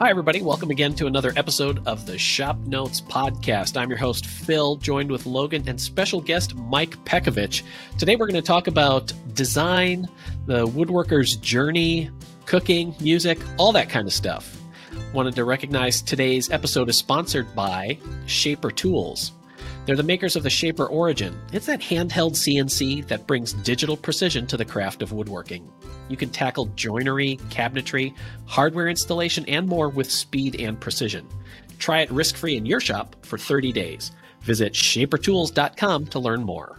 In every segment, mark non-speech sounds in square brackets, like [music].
Hi, everybody. Welcome again to another episode of the Shop Notes Podcast. I'm your host, Phil, joined with Logan and special guest Mike Pekovich. Today, we're going to talk about design, the woodworker's journey, cooking, music, all that kind of stuff. Wanted to recognize today's episode is sponsored by Shaper Tools. They're the makers of the Shaper Origin. It's that handheld CNC that brings digital precision to the craft of woodworking. You can tackle joinery, cabinetry, hardware installation, and more with speed and precision. Try it risk free in your shop for 30 days. Visit shapertools.com to learn more.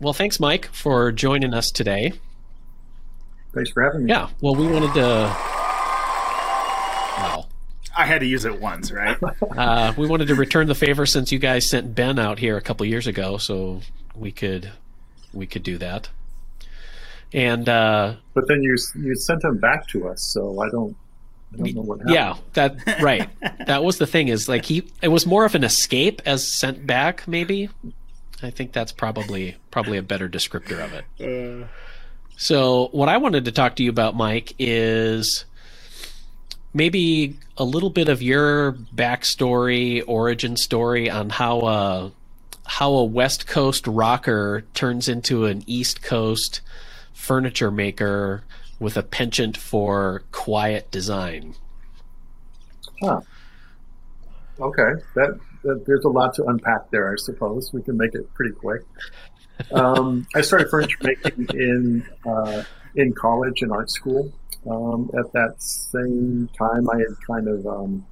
Well, thanks, Mike, for joining us today. Thanks for having me. Yeah, well, we wanted to I had to use it once, right? [laughs] uh, we wanted to return the favor since you guys sent Ben out here a couple years ago, so we could we could do that. And uh, but then you you sent him back to us, so I don't. I don't know what happened. Yeah, that right. [laughs] that was the thing is like he it was more of an escape as sent back maybe. I think that's probably probably a better descriptor of it. Uh. So what I wanted to talk to you about, Mike, is maybe a little bit of your backstory, origin story on how a how a West Coast rocker turns into an East Coast furniture maker with a penchant for quiet design. Huh. Okay, that, that there's a lot to unpack there. I suppose we can make it pretty quick. Um, I started furniture making in uh, in college in art school. Um, at that same time, I had kind of um,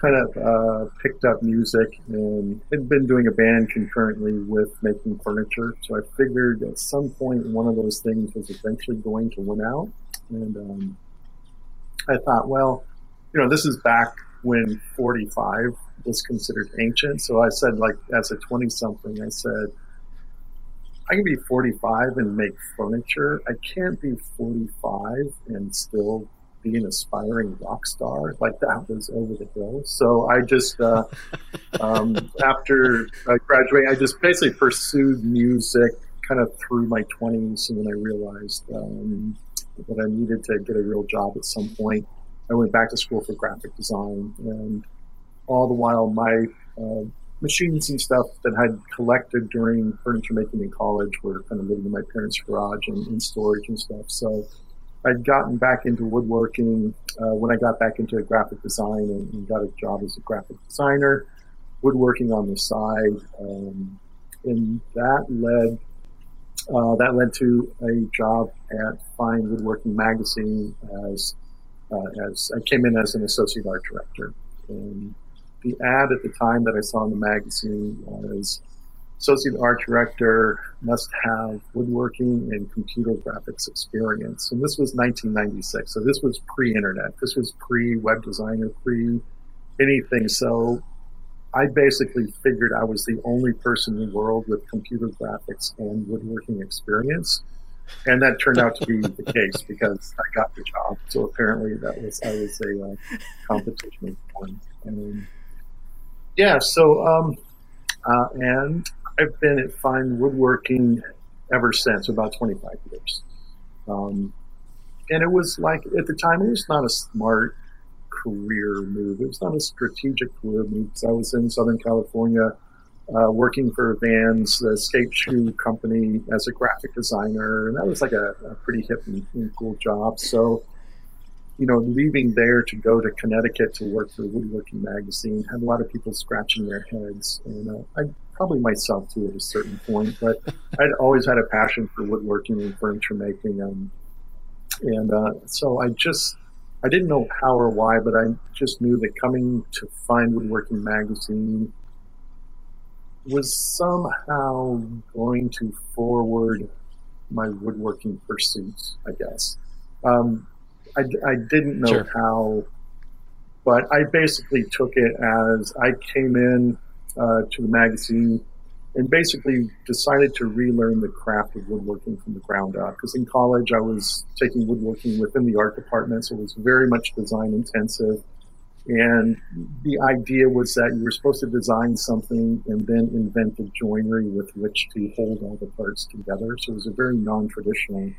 kind of uh, picked up music and had been doing a band concurrently with making furniture. So I figured at some point one of those things was eventually going to win out. And um, I thought, well, you know, this is back when 45 was considered ancient. So I said, like, as a 20 something, I said, I can be 45 and make furniture. I can't be 45 and still be an aspiring rock star. Like that was over the hill. So I just, uh, [laughs] um, after I graduated, I just basically pursued music kind of through my 20s. And then I realized um, that I needed to get a real job at some point. I went back to school for graphic design. And all the while, my uh, machines and stuff that I'd collected during furniture making in college were kind of living in my parents' garage and in storage and stuff. So I'd gotten back into woodworking uh, when I got back into graphic design and, and, got a job as a graphic designer, woodworking on the side, um, and that led uh, that led to a job at Fine Woodworking Magazine as uh, as I came in as an associate art director. And the ad at the time that I saw in the magazine was associate art director must have woodworking and computer graphics experience. And this was 1996. So this was pre internet. This was pre web designer, pre anything. So I basically figured I was the only person in the world with computer graphics and woodworking experience. And that turned out to be the case because I got the job. So apparently that was I was a uh, competition one. And yeah, so um, uh, and I've been at Fine Woodworking ever since, about 25 years. Um, and it was like at the time, it was not a smart career move. It was not a strategic career move because I was in Southern California uh, working for Vans, the skate shoe company, as a graphic designer, and that was like a, a pretty hip and, and cool job. So you know, leaving there to go to Connecticut to work for Woodworking Magazine had a lot of people scratching their heads, and uh, I probably myself too at a certain point. But [laughs] I'd always had a passion for woodworking and furniture making, um, and uh, so I just I didn't know how or why, but I just knew that coming to Fine Woodworking Magazine was somehow going to forward my woodworking pursuits, I guess. Um, I, I didn't know sure. how, but I basically took it as I came in uh, to the magazine and basically decided to relearn the craft of woodworking from the ground up. Because in college, I was taking woodworking within the art department, so it was very much design intensive. And the idea was that you were supposed to design something and then invent the joinery with which to hold all the parts together. So it was a very non traditional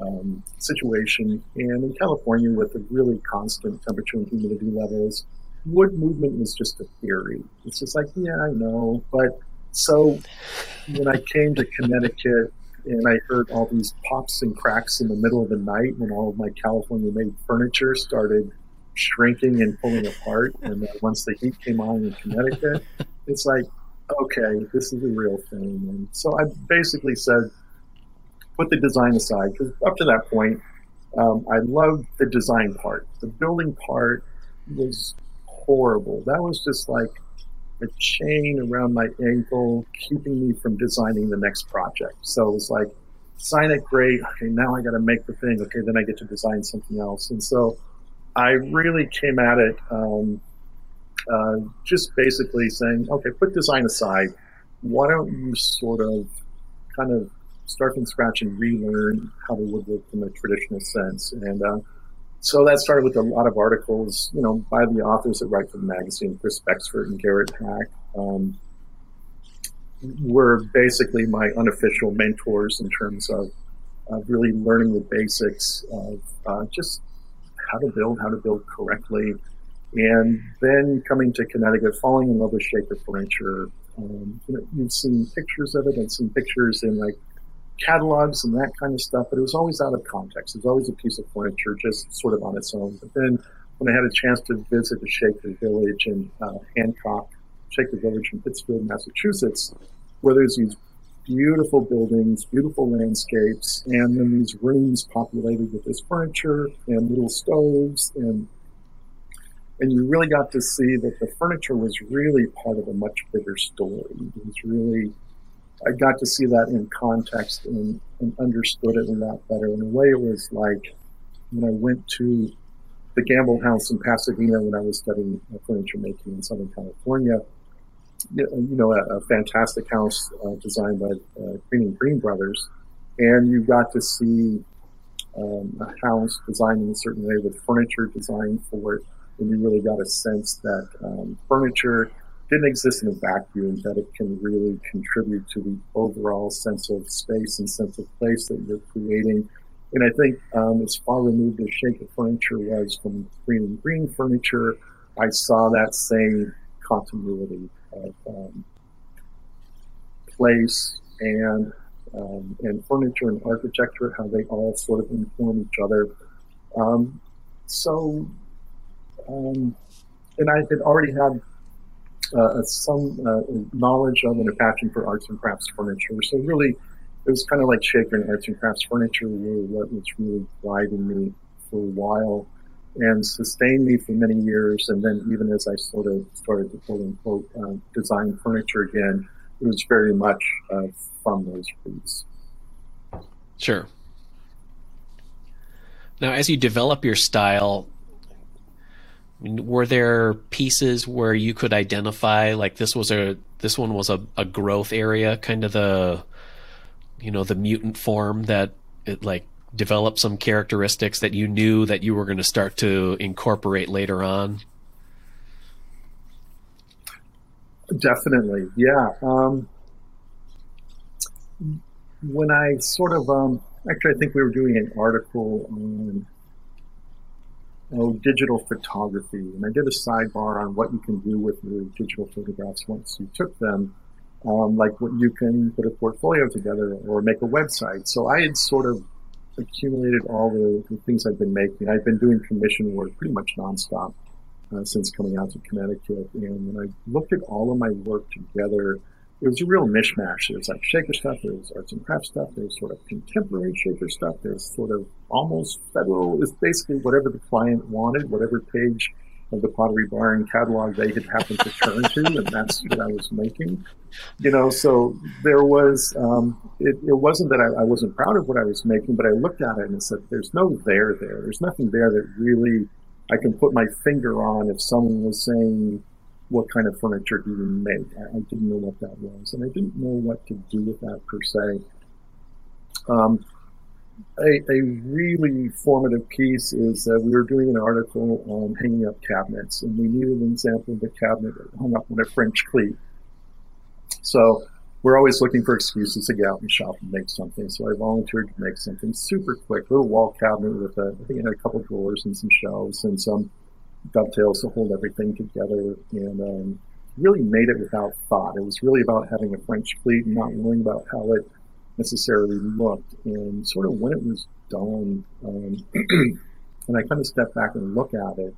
um, situation. And in California, with the really constant temperature and humidity levels, wood movement was just a theory. It's just like, yeah, I know. But so when I came to Connecticut and I heard all these pops and cracks in the middle of the night when all of my California made furniture started shrinking and pulling apart. And once the heat came on in Connecticut, it's like, okay, this is a real thing. And so I basically said, put the design aside because up to that point, um, I loved the design part. The building part was horrible. That was just like a chain around my ankle, keeping me from designing the next project. So it was like, sign it, great. Okay, now I got to make the thing. Okay, then I get to design something else. And so I really came at it um, uh, just basically saying, okay, put design aside. Why don't you sort of kind of start from scratch and relearn how to woodwork in a traditional sense? And uh, so that started with a lot of articles, you know, by the authors that write for the magazine, Chris Becksvoort and Garrett Hack. Um, were basically my unofficial mentors in terms of, of really learning the basics of uh, just how to build, how to build correctly, and then coming to Connecticut, falling in love with Shaker furniture. Um, you know, you've seen pictures of it and some pictures in like catalogs and that kind of stuff, but it was always out of context. It was always a piece of furniture just sort of on its own. But then when I had a chance to visit the Shaker Village in uh, Hancock, Shaker Village in Pittsfield, Massachusetts, where there's these beautiful buildings, beautiful landscapes, and then these rooms populated with this furniture and little stoves and and you really got to see that the furniture was really part of a much bigger story. It was really, I got to see that in context and, and understood it a lot better. In a way, it was like when I went to the Gamble House in Pasadena when I was studying furniture making in Southern California. You know, a, a fantastic house uh, designed by uh, Greene and Greene Brothers, and you got to see um, a house designed in a certain way with furniture designed for it and you really got a sense that um, furniture didn't exist in a vacuum, that it can really contribute to the overall sense of space and sense of place that you're creating. And I think um, as far removed as Shaker Furniture was from Greene and Greene Furniture, I saw that same continuity of um, place and um, and furniture and architecture, how they all sort of inform each other. Um, so um, and I had already had uh, some uh, knowledge of and a passion for arts and crafts furniture. So really, it was kind of like Shaker and arts and crafts furniture were what was really driving me for a while and sustained me for many years. And then even as I sort of started to quote unquote uh, design furniture again, it was very much uh, from those roots. Sure. Now, as you develop your style, were there pieces where you could identify like this was a this one was a, a growth area kind of the you know the mutant form that it like developed some characteristics that you knew that you were going to start to incorporate later on? Definitely yeah um, when i sort of um, actually i think we were doing an article on oh, digital photography. And I did a sidebar on what you can do with your digital photographs once you took them, um, like what you can put a portfolio together or make a website. So I had sort of accumulated all the, the things I've been making. I've been doing commission work pretty much nonstop uh, since coming out to Connecticut. And when I looked at all of my work together, it was a real mishmash. There's like shaker stuff, there's arts and crafts stuff, there's sort of contemporary shaker stuff, there's sort of almost federal. It's basically whatever the client wanted, whatever page of the Pottery Barn catalog they had happened to turn to, and that's what I was making. You know, so there was, um, it, it, wasn't that I, I, wasn't proud of what I was making, but I looked at it and said, there's no there there. There's nothing there that really I can put my finger on if someone was saying, what kind of furniture do you make? I, didn't know what that was, and I didn't know what to do with that per se. Um, a, a, really formative piece is that we were doing an article on hanging up cabinets, and we needed an example of a cabinet that hung up on a French cleat. So we're always looking for excuses to get out and shop and make something. So I volunteered to make something super quick, little wall cabinet with a, I think it had a couple drawers and some shelves and some dovetails to hold everything together. And um, really made it without thought. It was really about having a French cleat and not worrying about how it necessarily looked. And sort of when it was done, um, [clears throat] and I kind of stepped back and look at it,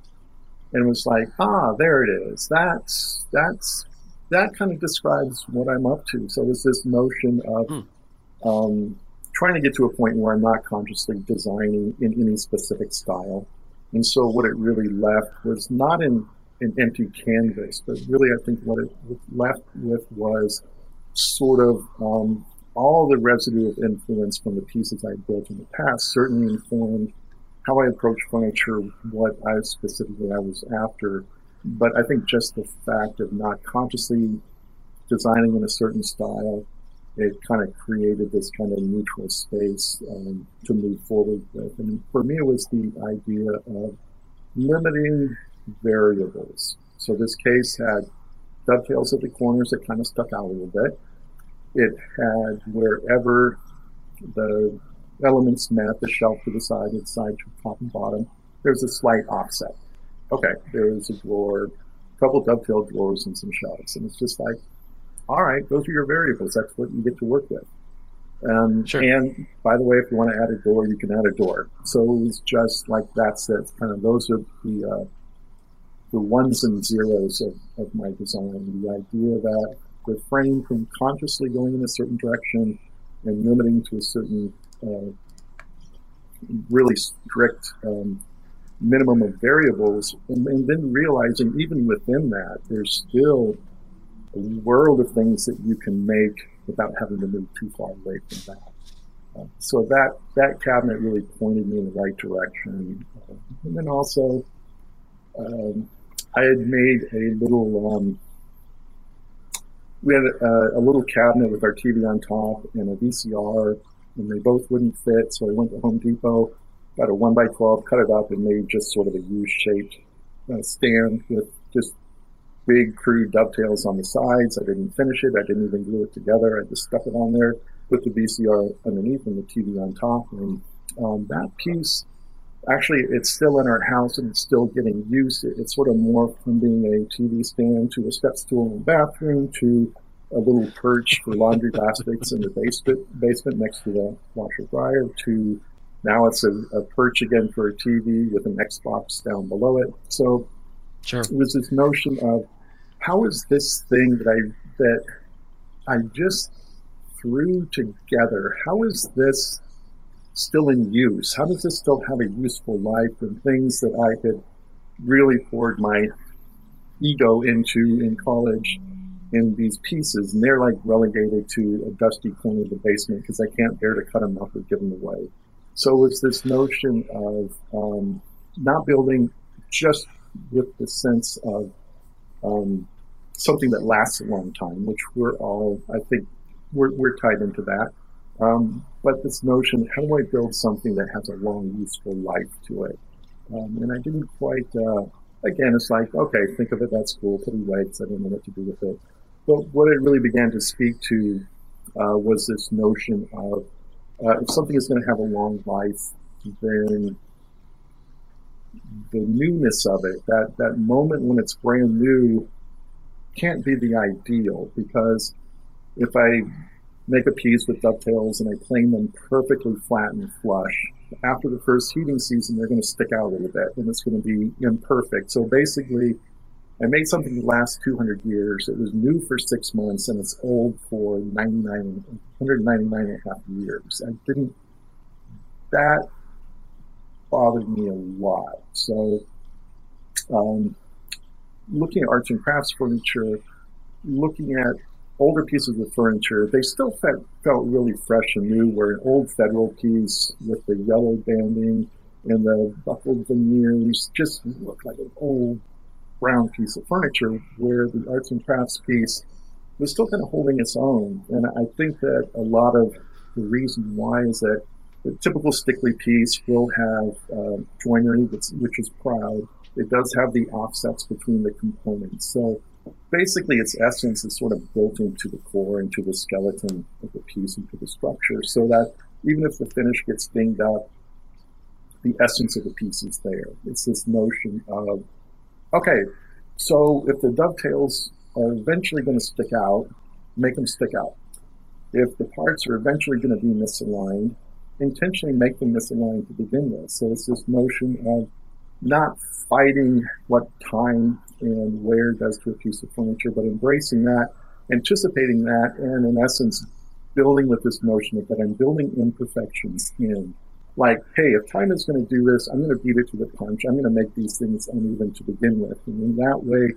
and was like, ah, there it is. That's that's that kind of describes what I'm up to. So it's this notion of mm. um, trying to get to a point where I'm not consciously designing in any specific style. And so what it really left was not in an empty canvas, but really I think what it left with was sort of um, all the residue of influence from the pieces I built in the past certainly informed how I approach furniture, what I specifically I was after. But I think just the fact of not consciously designing in a certain style, it kind of created this kind of neutral space um, to move forward with. And for me, it was the idea of limiting variables. So this case had dovetails at the corners that kind of stuck out a little bit. It had wherever the elements met, the shelf to the side, the side to top and bottom, there's a slight offset. Okay, there's a drawer, a couple dovetail drawers and some shelves. And it's just like, all right, those are your variables. That's what you get to work with. Um, sure. And by the way, if you want to add a door, you can add a door. So it's just like that's it. Kind of those are the uh, the ones and zeros of, of my design. The idea that refrain from consciously going in a certain direction and limiting to a certain uh, really strict um, minimum of variables, and, and, then realizing even within that, there's still world of things that you can make without having to move too far away from that. Uh, so that that cabinet really pointed me in the right direction, uh, and then also um, I had made a little. Um, we had a, a, little cabinet with our TV on top and a VCR, and they both wouldn't fit. So I went to Home Depot, got a one by twelve, cut it up, and made just sort of a U-shaped uh, stand with just big crude dovetails on the sides. I didn't finish it. I didn't even glue it together. I just stuck it on there with the VCR underneath and the TV on top. And um, that piece actually it's still in our house and it's still getting used. It, it's sort of morphed from being a TV stand to a step stool in the bathroom to a little perch for laundry baskets in the basement, basement next to the washer dryer to now it's a, a, perch again for a TV with an Xbox down below it. So sure. it was this notion of how is this thing that I that I just threw together? How is this still in use? How does this still have a useful life and things that I had really poured my ego into in college in these pieces? And they're like relegated to a dusty corner of the basement because I can't bear to cut them up or give them away. So it's this notion of um, not building just with the sense of um, something that lasts a long time, which we're all, I think, we're, we're tied into that. Um, but this notion, how do I build something that has a long, useful life to it? Um, and I didn't quite, uh, again, it's like, okay, think of it, that's cool, put it away I don't know what to do with it. But what it really began to speak to uh, was this notion of uh, if something is going to have a long life, then the newness of it, that, that moment when it's brand new, can't be the ideal because if I make a piece with dovetails and I plane them perfectly flat and flush. After the first heating season, they're going to stick out a little bit and it's going to be imperfect. So basically, I made something that lasts 200 years. It was new for six months and it's old for 99, 199 and a half years. I didn't, that bothered me a lot. So, um, looking at arts and crafts furniture, looking at older pieces of furniture, they still felt, felt really fresh and new. Where an old Federal piece with the yellow banding and the buckled veneers just looked like an old brown piece of furniture, where the arts and crafts piece was still kind of holding its own. And I think that a lot of the reason why is that the typical Stickley piece will have uh, joinery, which is proud. It does have the offsets between the components. So basically its essence is sort of built into the core, into the skeleton of the piece, into the structure, so that even if the finish gets dinged up, the essence of the piece is there. It's this notion of, okay, so if the dovetails are eventually going to stick out, make them stick out. If the parts are eventually going to be misaligned, intentionally make them misaligned to begin with. So it's this notion of not fighting what time and wear does to a piece of furniture, but embracing that, anticipating that, and in essence, building with this notion of that I'm building imperfections in. Like, hey, if time is going to do this, I'm going to beat it to the punch. I'm going to make these things uneven to begin with. And in that way,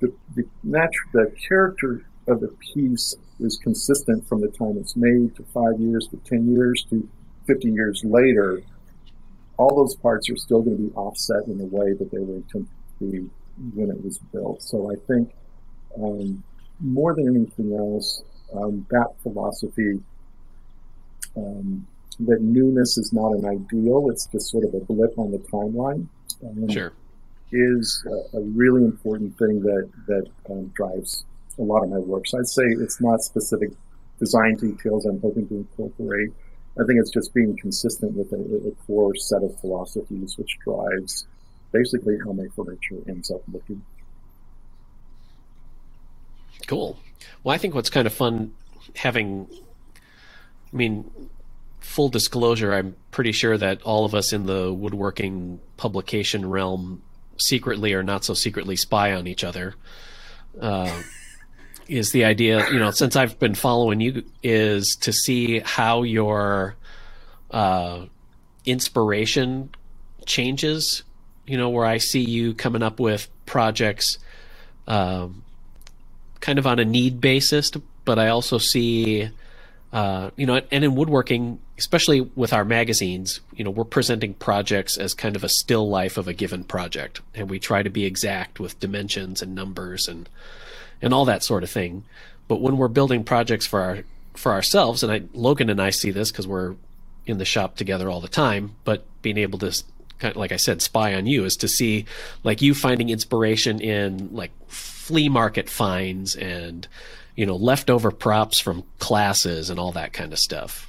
the, the, natu- the character of the piece is consistent from the time it's made to five years to 10 years to 50 years later. All those parts are still going to be offset in the way that they were intended to be when it was built. So I think um, more than anything else, um, that philosophy um, that newness is not an ideal; it's just sort of a blip on the timeline. Um, sure, is a, a, really important thing that that um, drives a lot of my work. So I'd say it's not specific design details I'm hoping to incorporate. I think it's just being consistent with a, a core set of philosophies, which drives basically how my furniture ends up looking. Cool. Well, I think what's kind of fun having, I mean, full disclosure, I'm pretty sure that all of us in the woodworking publication realm secretly or not so secretly spy on each other. Uh, is the idea, you know, since I've been following you, is to see how your uh, inspiration changes. You know, where I see you coming up with projects um, kind of on a need basis, but I also see, uh, you know, and in woodworking, especially with our magazines, you know, we're presenting projects as kind of a still life of a given project, and we try to be exact with dimensions and numbers and and all that sort of thing. But when we're building projects for our for ourselves, and I, Logan and I see this because we're in the shop together all the time, but being able to kind of, like I said, spy on you is to see like you finding inspiration in like flea market finds and you know leftover props from classes and all that kind of stuff.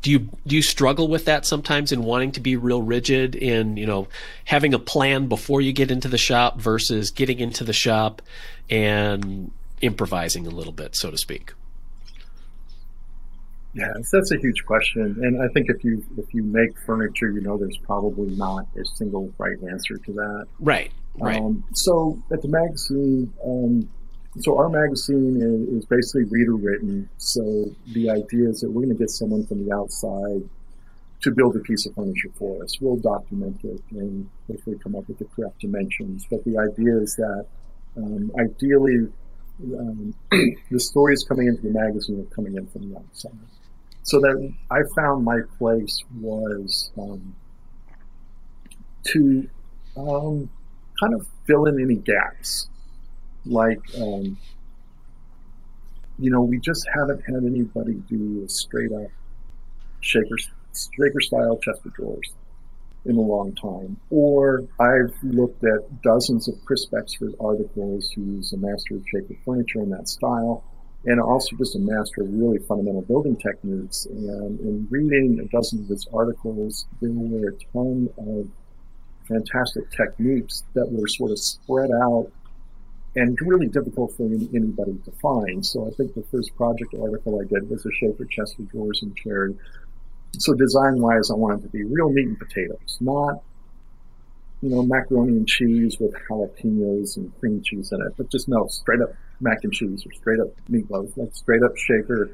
Do you do you struggle with that sometimes in wanting to be real rigid in you know having a plan before you get into the shop versus getting into the shop and improvising a little bit, so to speak? Yeah, that's a huge question, and I think if you if you make furniture, you know there's probably not a single right answer to that. Right. Right. Um, so at the magazine, um, so our magazine is, is basically reader written. So the idea is that we're going to get someone from the outside to build a piece of furniture for us. We'll document it and hopefully come up with the correct dimensions. But the idea is that um, ideally, um, [clears throat] the stories coming into the magazine are coming in from the outside so that I found my place was um, to um, kind of fill in any gaps. Like, um, you know, we just haven't had anybody do a straight up shaker, shaker style chest of drawers in a long time. Or I've looked at dozens of Chris Becksvoort articles who's a master of shaker furniture in that style and also just a master of really fundamental building techniques. And in reading a dozen of his articles, there were a ton of fantastic techniques that were sort of spread out and really difficult for anybody to find. So I think the first project article I did was a shaker chest of drawers and cherry. So design wise, I wanted to be real meat and potatoes, not you know macaroni and cheese with jalapenos and cream cheese in it, but just no straight up mac and cheese or straight up meatloaf, like straight up shaker,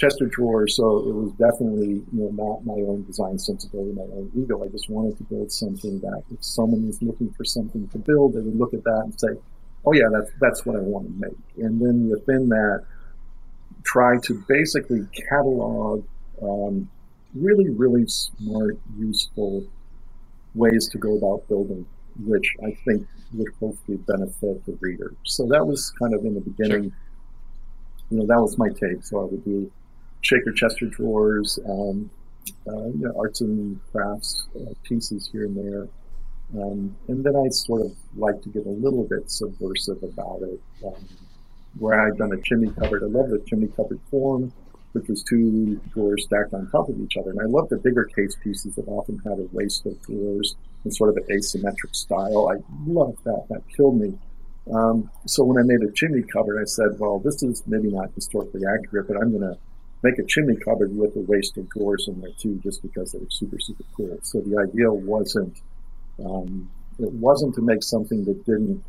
Chester of drawers. So it was definitely, you know, not my own design sensibility, my own ego. I just wanted to build something that if someone was looking for something to build, they would look at that and say, oh yeah, that's, that's what I want to make. And then within that, try to basically catalog, um, really, really smart, useful ways to go about building, which I think would hopefully benefit the reader. So that was kind of in the beginning. Sure. You know, that was my take. So I would do shaker chest of drawers, um, uh, you know, arts and crafts uh, pieces here and there. Um, and then I sort of like to get a little bit subversive about it. Um, where I'd done a chimney cupboard, I love the chimney cupboard form, which was two drawers stacked on top of each other. And I love the bigger case pieces that often have a waist of drawers in sort of an asymmetric style. I love that. That killed me. Um, so when I made a chimney cupboard, I said, well, this is maybe not historically accurate, but I'm going to make a chimney cupboard with a waist of drawers in there too, just because they were super, super cool. So the idea wasn't, um, it wasn't to make something that didn't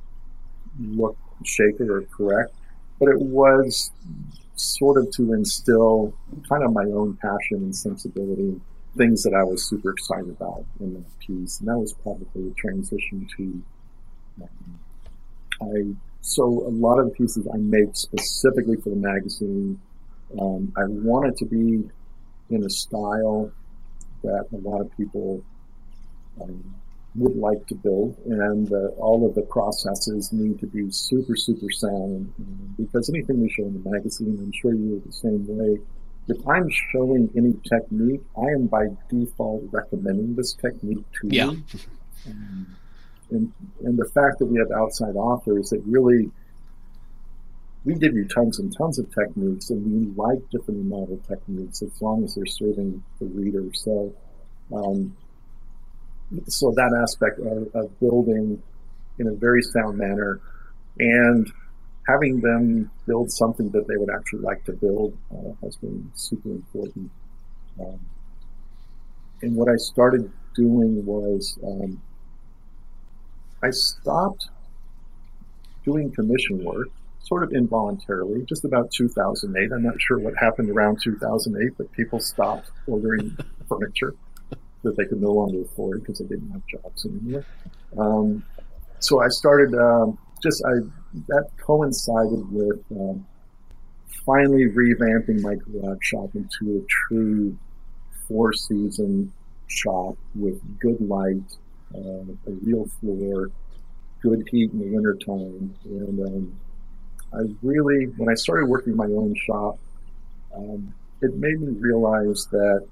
look shaky or correct, but it was sort of to instill kind of my own passion and sensibility, things that I was super excited about in that piece. And that was probably a transition to, I, so a lot of the pieces I made specifically for the magazine, um, I wanted to be in a style that a lot of people um, would like to build, and uh, all of the processes need to be super, super sound. Because anything we show in the magazine, I'm sure you are the same way. If I'm showing any technique, I am by default recommending this technique to yeah. you. Um, and, and the fact that we have outside authors that really we give you tons and tons of techniques and we like different model techniques as long as they're serving the reader. So um, so that aspect of, of, building in a very sound manner and having them build something that they would actually like to build uh, has been super important. Um, and what I started doing was um, I stopped doing commission work sort of involuntarily, just about 2008. I'm not sure what happened around 2008, but people stopped ordering [laughs] furniture that they could no longer afford because they didn't have jobs anymore. Um, so I started um, just I that coincided with um, finally revamping my garage shop into a true four season shop with good light, uh, a real floor, good heat in the wintertime. And um, I really, when I started working my own shop, um, it made me realize that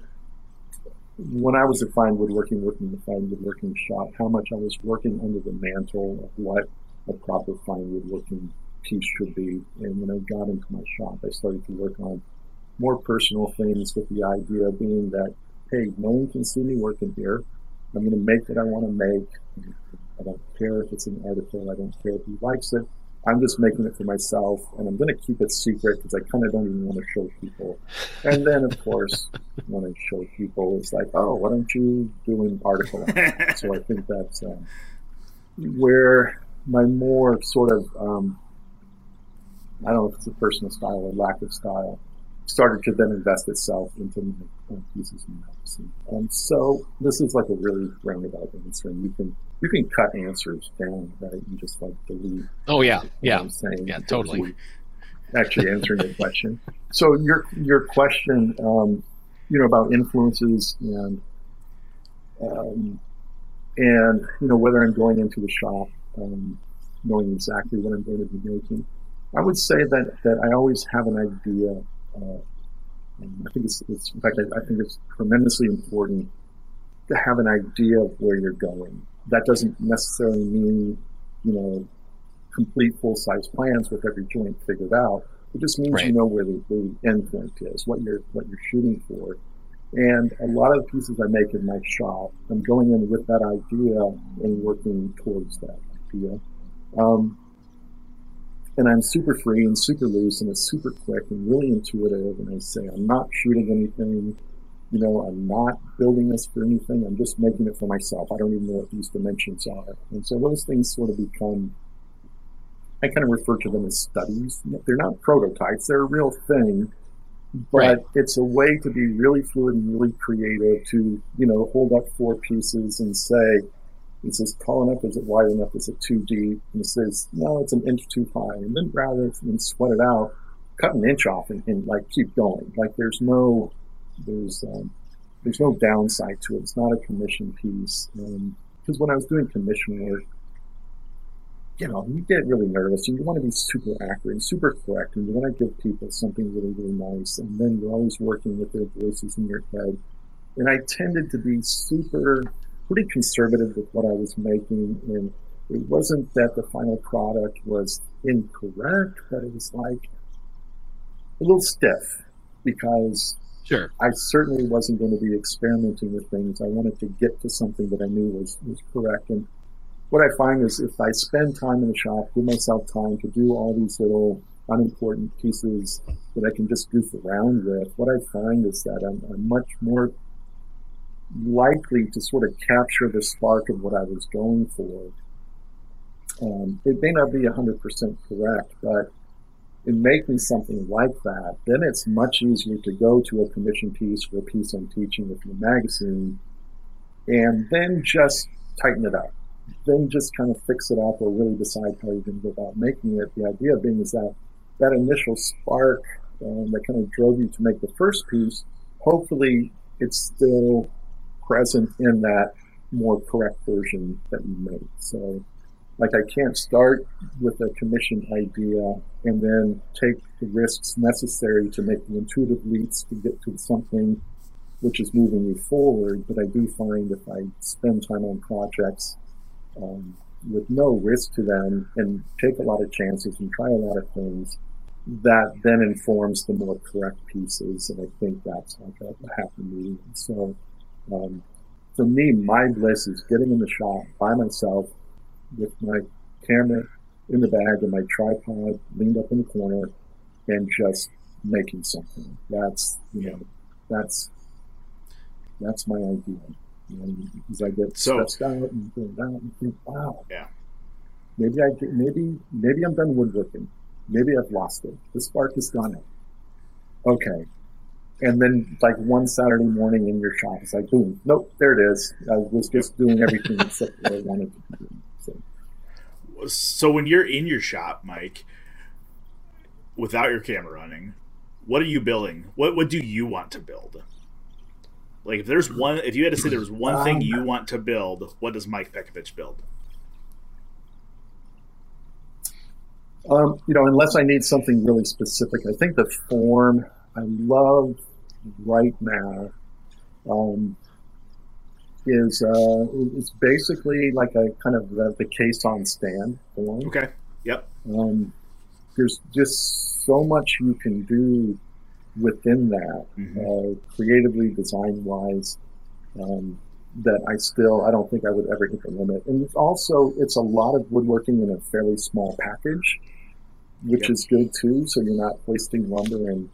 when I was at Fine Woodworking, working in the Fine Woodworking shop, how much I was working under the mantle of what a proper fine woodworking piece should be. And when I got into my shop, I started to work on more personal things with the idea being that, hey, no one can see me working here. I'm going to make what I want to make. I don't care if it's an article. I don't care if he likes it. I'm just making it for myself, and I'm going to keep it secret because I kind of don't even want to show people. And then, of course, [laughs] when I show people, it's like, oh, why don't you do an article? so I think that's um, where my more sort of, um, I don't know if it's a personal style or lack of style, started to then invest itself into my pieces of medicine. And so this is like a really roundabout answer, and you can you can cut answers down, right? And just like delete. Oh yeah, yeah, I'm saying yeah, totally. Actually, answering your question. So your your question, um, you know, about influences and um, and you know whether I'm going into the shop um, knowing exactly what I'm going to be making. I would say that that I always have an idea. Uh, I think it's, it's in fact I, I think it's tremendously important to have an idea of where you're going that doesn't necessarily mean, you know, complete full size plans with every joint figured out. It just means right. you know where the, the end point is, what you're what you're shooting for. And a lot of the pieces I make in my shop, I'm going in with that idea and working towards that idea. Um, and I'm super free and super loose and it's super quick and really intuitive. And I say, I'm not shooting anything you know, I'm not building this for anything. I'm just making it for myself. I don't even know what these dimensions are. And so those things sort of become, I kind of refer to them as studies. They're not prototypes. They're a real thing, but right. it's a way to be really fluid and really creative to, you know, hold up four pieces and say, is this tall enough? Is it wide enough? Is it too deep? And it says, no, it's an inch too high. And then rather than sweat it out, cut an inch off and, and like keep going. Like there's no, there's um, there's no downside to it. It's not a commission piece. Because when I was doing commission work, you know, you get really nervous and you want to be super accurate and super correct and you want to give people something really, really nice. And then you're always working with their voices in your head. And I tended to be super pretty conservative with what I was making, and it wasn't that the final product was incorrect, but it was like a little stiff because Sure. I certainly wasn't going to be experimenting with things. I wanted to get to something that I knew was, was correct. And what I find is if I spend time in the shop, give myself time to do all these little unimportant pieces that I can just goof around with, what I find is that I'm, I'm much more likely to sort of capture the spark of what I was going for. Um, it may not be 100% correct, but in making something like that, then it's much easier to go to a commission piece or a piece I'm teaching with your magazine and then just tighten it up. Then just kind of fix it up or really decide how you're going to go about making it. The idea being is that that initial spark um, that kind of drove you to make the first piece, hopefully it's still present in that more correct version that you made. So like I can't start with a commission idea and then take the risks necessary to make the intuitive leaps to get to something which is moving me forward. But I do find if I spend time on projects um, with no risk to them and take a lot of chances and try a lot of things, that then informs the more correct pieces. And I think that's like a happy medium. So um, for me, my bliss is getting in the shop by myself with my camera in the bag and my tripod leaned up in the corner and just making something. That's you know, that's that's my idea. And as I get So- stressed out and going down and think, wow, Yeah. maybe I get- maybe maybe I'm done woodworking. Maybe I've lost it. The spark is gone. out. Okay. And then like one Saturday morning in your shop, it's like boom, nope, there it is. I was just doing everything except what I wanted to doing. So when you're in your shop, Mike, without your camera running, what are you building? What what do you want to build? Like if there's one if you had to say there was one thing Um, you want to build, what does Mike Pekovich build? Um, you know, unless I need something really specific, I think the form I love right now um, is uh, it's basically like a kind of the, the case on stand form. Okay. Yep. Um, there's just so much you can do within that, Mhm. uh, creatively, design wise, um, that I still I don't think I would ever hit the limit. And it's also it's a lot of woodworking in a fairly small package, which Yep. is good too. So you're not wasting lumber and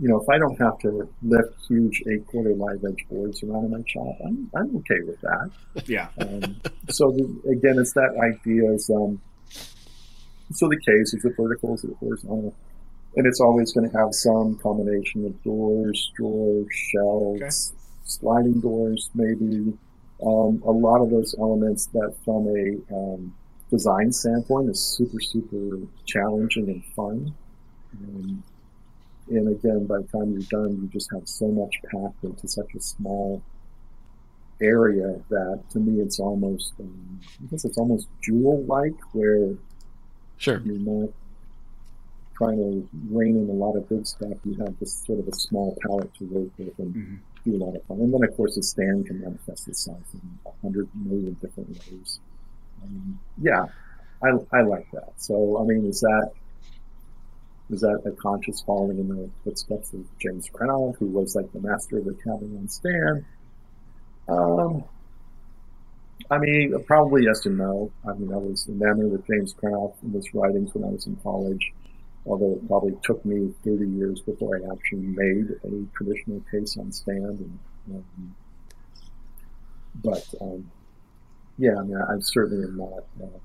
you know, if I don't have to lift huge eight quarter live edge boards around in my shop, I'm, I'm okay with that. [laughs] Yeah. Um, so the, again, it's that idea is, um, so the case is it vertical, is it horizontal? And it's always going to have some combination of doors, drawers, shelves, sliding doors, maybe. Um, a lot of those elements that from a um, design standpoint is super, super challenging and fun. Um, and again, by the time you're done, you just have so much packed into such a small area that to me it's almost, um, I guess it's almost jewel-like where Sure. you're not trying to rein in a lot of big stuff. You have this sort of a small palette to work with and Mhm. do a lot of fun. And then, of course, the stand can manifest itself in a hundred million different ways. Um, yeah, I, I like that. So, I mean, is that is that a conscious following in the footsteps of James Krenov, who was like the master of the cabinet on stand? Um, I mean, probably yes and no. I mean, I was enamored with James Krenov and his writings when I was in college, although it probably took me 30 years before I actually made a traditional case on stand. And, um, but um, yeah, I mean, I certainly am not. Uh,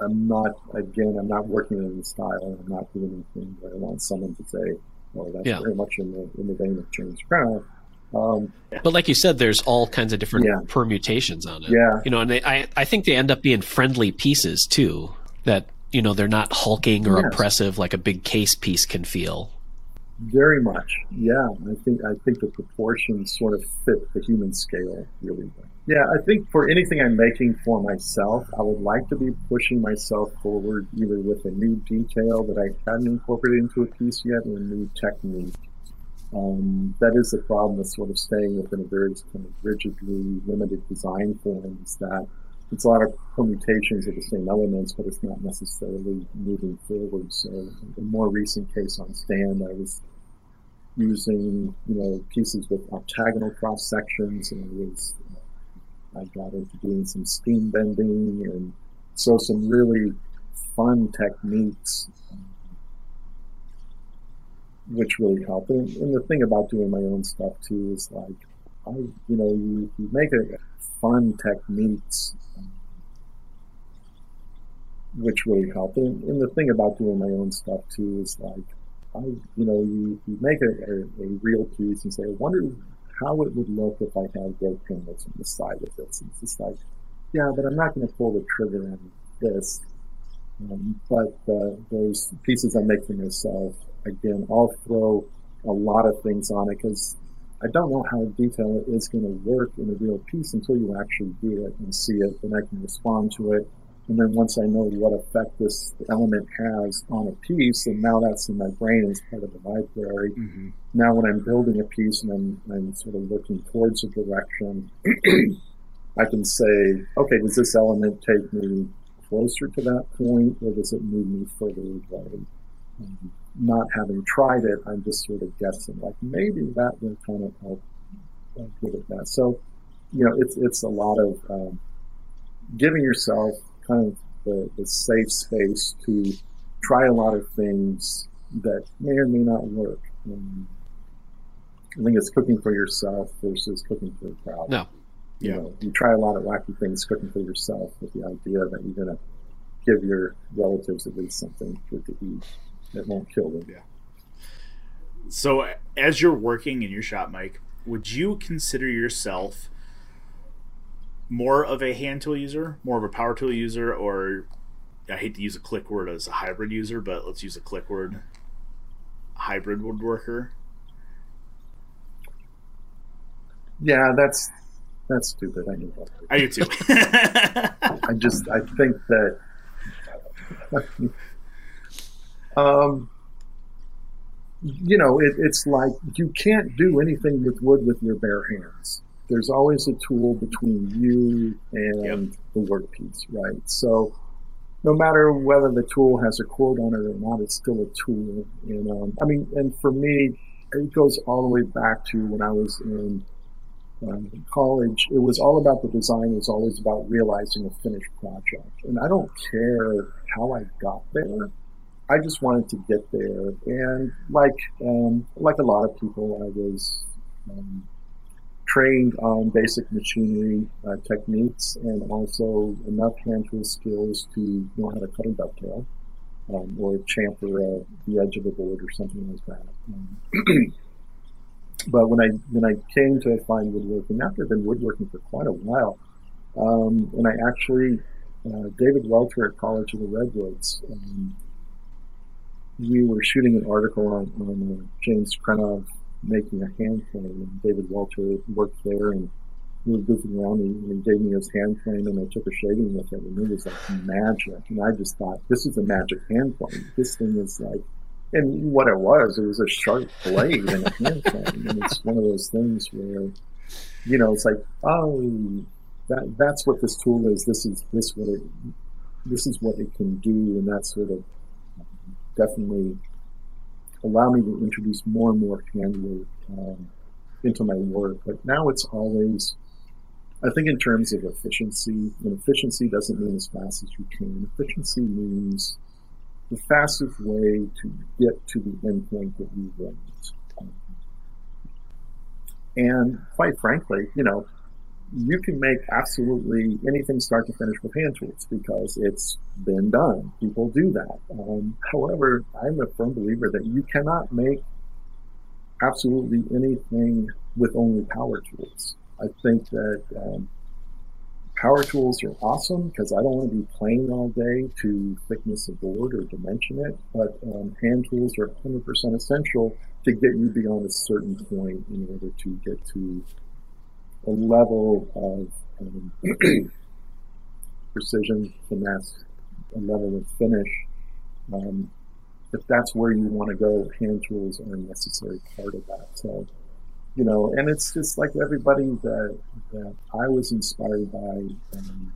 I'm not again. I'm not working in the style. I'm not doing anything where I want someone to say, "Oh, that's Yeah. very much in the in the vein of James Krenov." Um, But like you said, there's all kinds of different Yeah. permutations on it. yeah, You know, and they, I, I think they end up being friendly pieces too. That, you know, they're not hulking or Yes. oppressive like a big case piece can feel. Very much, yeah. I think I think the proportions sort of fit the human scale really well. Yeah, I think for anything I'm making for myself, I would like to be pushing myself forward either with a new detail that I hadn't incorporated into a piece yet, or a new technique. Um, that is the problem with sort of staying within a very kind of rigidly limited design form is that it's a lot of permutations of the same elements, but it's not necessarily moving forward. So, a more recent case on stand, I was using you know pieces with octagonal cross sections, and I was I got into doing some steam bending and so some really fun techniques which really help. And, and, the thing about doing my own stuff too is like, I, you know, you, you make a fun techniques, which really help. And, and, the thing about doing my own stuff too is like, I, you know, you, you make a, a, a real piece and say, I wonder how it would look if I had rope panels on the side of this. And it's just like, yeah, but I'm not going to pull the trigger on this. Um, but uh, those pieces I make for myself, again, I'll throw a lot of things on it because I don't know how detailed it is going to work in a real piece until you actually do it and see it, and I can respond to it. And then once I know what effect this element has on a piece, and now that's in my brain as part of the library. Mm-hmm. Now, when I'm building a piece and I'm, I'm sort of looking towards a direction, [clears throat] I can say, okay, does this element take me closer to that point, or does it move me further away? Um, not having tried it, I'm just sort of guessing, like maybe that will kind of help get at that. So, you know, it's it's a lot of um, giving yourself kind of the, the safe space to try a lot of things that may or may not work. Um, I think it's cooking for yourself versus cooking for a crowd. No. You yeah. know, you try a lot of wacky things cooking for yourself with the idea that you're going to give your relatives at least something good to eat that won't kill them. Yeah. So, as you're working in your shop, Mike, would you consider yourself more of a hand tool user, more of a power tool user, or I hate to use a click word as a hybrid user, but let's use a click word hybrid woodworker? Yeah, that's that's stupid. I know that. I do too. [laughs] I just I think that [laughs] um, you know, it, it's like you can't do anything with wood with your bare hands. There's always a tool between you and yep. the workpiece, right? So, no matter whether the tool has a cord on it or not, it's still a tool. And um, I mean, and for me, it goes all the way back to when I was in um, college. It was all about the design. It was always about realizing a finished project. And I don't care how I got there. I just wanted to get there, and like um, like a lot of people, I was um, trained on basic machinery uh, techniques and also enough hand tool skills to know how to cut a dovetail um, or chamfer uh, the edge of a board or something like that. Um, [clears throat] but when I when I came to Fine Woodworking, after I've been woodworking for quite a while, um, and I actually uh, David Welter at College of the Redwoods um, we were shooting an article on, on uh, James Krenov making a hand plane, and David Welter worked there, and we were goofing around, and he gave me his hand plane, and I took a shaving with it, and it was like magic. And I just thought, this is a magic hand plane. This thing is like, and what it was, it was a sharp blade in a hand plane, and it's one of those things where, you know, it's like, oh, that that's what this tool is. This is this what it, this is what it can do, and that sort of definitely allow me to introduce more and more handwork um, into my work. But now it's always, I think, in terms of efficiency, and efficiency doesn't mean as fast as you can. Efficiency means the fastest way to get to the endpoint that you want. And quite frankly, you know, you can make absolutely anything start to finish with hand tools because it's been done. People do that. Um, however, I'm a firm believer that you cannot make absolutely anything with only power tools. I think that um, power tools are awesome because I don't want to be playing all day to thickness a board or dimension it, but um, hand tools are 100% essential to get you beyond a certain point in order to get to a level of um, [clears throat] precision, finesse, a level of finish um, if that's where you want to go, hand tools are a necessary part of that. So, you know, and it's just like everybody that, that I was inspired by, um,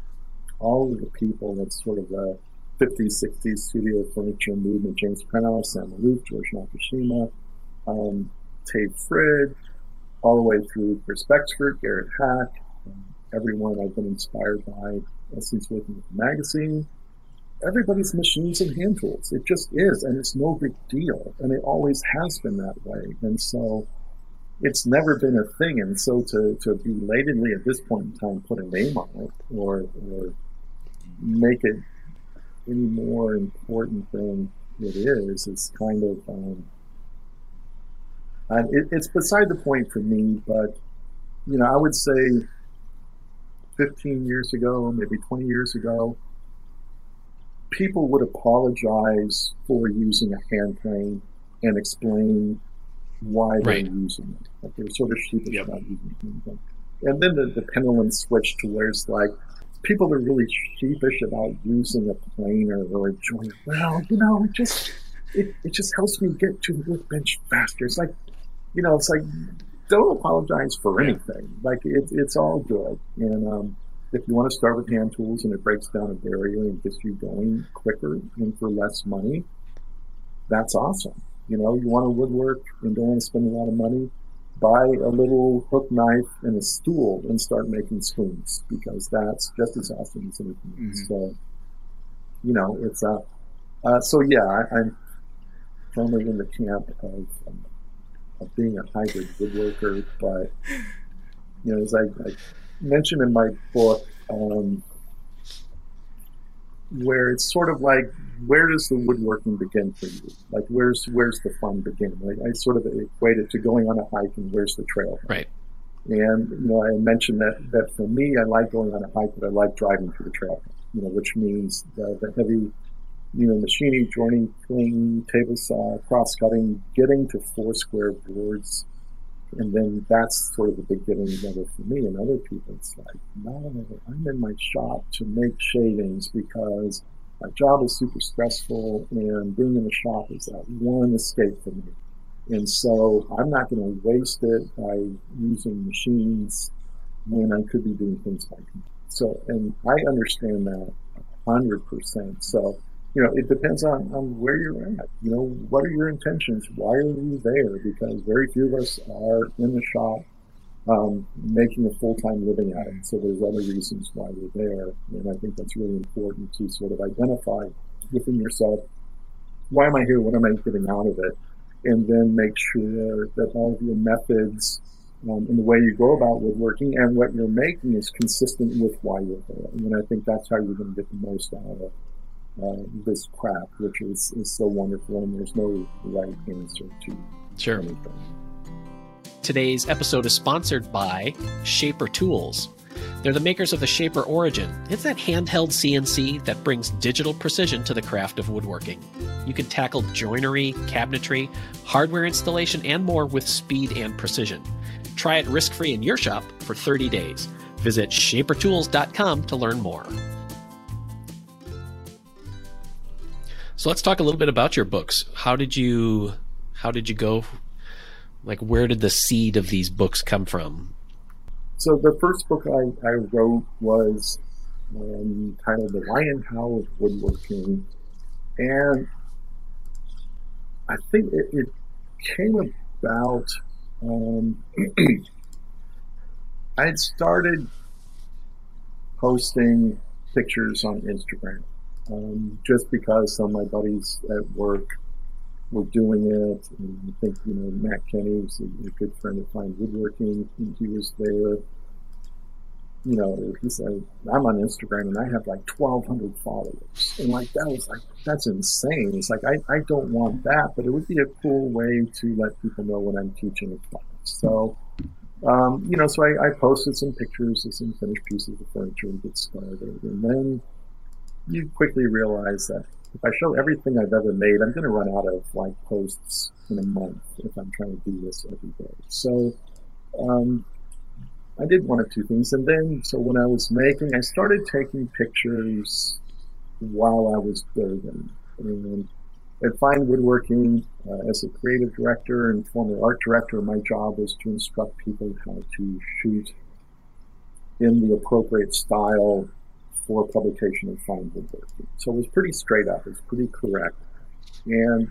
all of the people that sort of the 50s, 60s studio furniture movement, James Krenov, Sam Maloof, George Nakashima, um, Tage Frid, all the way through Chris Becksvoort, Garrett Hack, everyone I've been inspired by since working with the magazine. Everybody's machines and hand tools. It just is, and it's no big deal. And it always has been that way. And so it's never been a thing. And so to, to belatedly at this point in time put a name on it or, or make it any more important than it is, is kind of, um, and it, it's beside the point for me, but, you know, I would say 15 years ago, maybe 20 years ago, people would apologize for using a hand plane and explain why they're using it. Like they're sort of sheepish yep. about using it. And then the, the pendulum switched to where it's like people are really sheepish about using a planer or a joint. Well, you know, it just it, it just helps me get to the workbench faster. It's like, you know, it's like don't apologize for anything. Like it, it's all good. And um, if you want to start with hand tools and it breaks down a barrier and gets you going quicker and for less money, that's awesome. You know, you want to woodwork and don't want to spend a lot of money, buy a little hook knife and a stool and start making spoons because that's just as awesome as anything mm-hmm. So, you know, it's a, uh, uh, so yeah, I, am firmly in the camp of, um, of being a hybrid woodworker, but, you know, as I, I mentioned in my book, um, where it's sort of like where does the woodworking begin for you? Like where's where's the fun begin? Like I sort of equate it to going on a hike and where's the trail? Right. And you know, I mentioned that that for me, I like going on a hike, but I like driving through the trail. You know, which means the, the heavy, you know, machining, joining, cleaning, table saw, cross cutting, getting to four square boards and then that's sort of the big getting for me and other people. It's like, no, I'm in my shop to make shavings because my job is super stressful and being in the shop is that one escape for me. And so I'm not going to waste it by using machines when I could be doing things like that. So, and I understand that 100%. So you know, it depends on, on where you're at. You know, what are your intentions? Why are you there? Because very few of us are in the shop um, making a full time living at it. So there's other reasons why we're there. And I think that's really important to sort of identify within yourself why am I here? What am I getting out of it? And then make sure that all of your methods um, and the way you go about woodworking and what you're making is consistent with why you're there. And I think that's how you're going to get the most out of it uh, this crap, which is, is so wonderful, and there's no right answer to sure. anything. Today's episode is sponsored by Shaper Tools. They're the makers of the Shaper Origin. It's that handheld CNC that brings digital precision to the craft of woodworking. You can tackle joinery, cabinetry, hardware installation, and more with speed and precision. Try it risk free in your shop for 30 days. Visit shapertools.com to learn more. So let's talk a little bit about your books. How did you how did you go like where did the seed of these books come from? So the first book I, I wrote was um, titled The Why and How of Woodworking. And I think it, it came about um, [clears throat] I had started posting pictures on Instagram um, just because some of my buddies at work were doing it. And I think, you know, Matt Kenney was a, a good friend of mine woodworking. He, he was there. You know, he said, I'm on Instagram and I have like 1,200 followers. And like, that was like, that's insane. It's like, I, I don't want that, but it would be a cool way to let people know when I'm teaching a class. So, um, you know, so I, I posted some pictures of some finished pieces of furniture and get started. And then, you quickly realize that if I show everything I've ever made, I'm going to run out of like posts in a month if I'm trying to do this every day. So, um, I did one or two things. And then, so when I was making, I started taking pictures while I was building. And at Fine Woodworking, uh, as a creative director and former art director, my job was to instruct people how to shoot in the appropriate style for publication of fine woodworking. So it was pretty straight up, it was pretty correct. And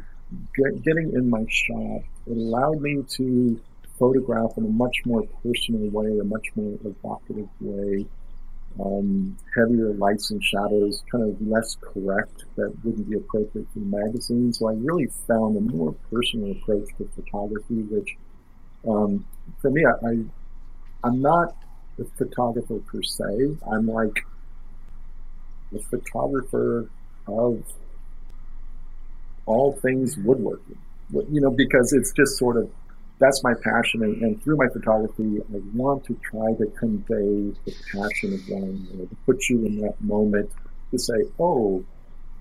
get, getting in my shop, it allowed me to photograph in a much more personal way, a much more evocative way, um, heavier lights and shadows, kind of less correct that wouldn't be appropriate for the magazine. So I really found a more personal approach to photography, which um, for me, I, I, I'm not a photographer per se. I'm like the photographer of all things woodworking. You know, because it's just sort of that's my passion, and, and, through my photography, I want to try to convey the passion of one, you know, to put you in that moment to say, "Oh,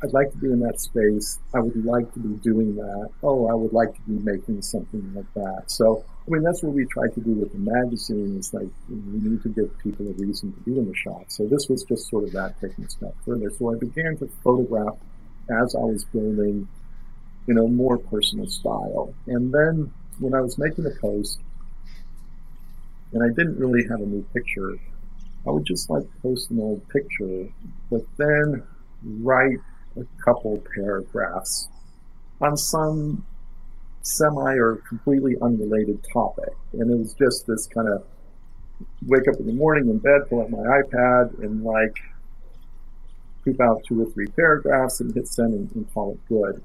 I'd like to be in that space. I would like to be doing that. Oh, I would like to be making something like that." So, I mean, that's what we try to do with the magazine. Is like we need to give people a reason to be in the shop. So this was just sort of that taking a step further. So I began to photograph as I was building, you know, more personal style, and then when I was making a post and I didn't really have a new picture, I would just like post an old picture, but then write a couple paragraphs on some semi or completely unrelated topic. And it was just this kind of wake up in the morning in bed, pull out my iPad, and like poop out two or three paragraphs and hit send and, and call it good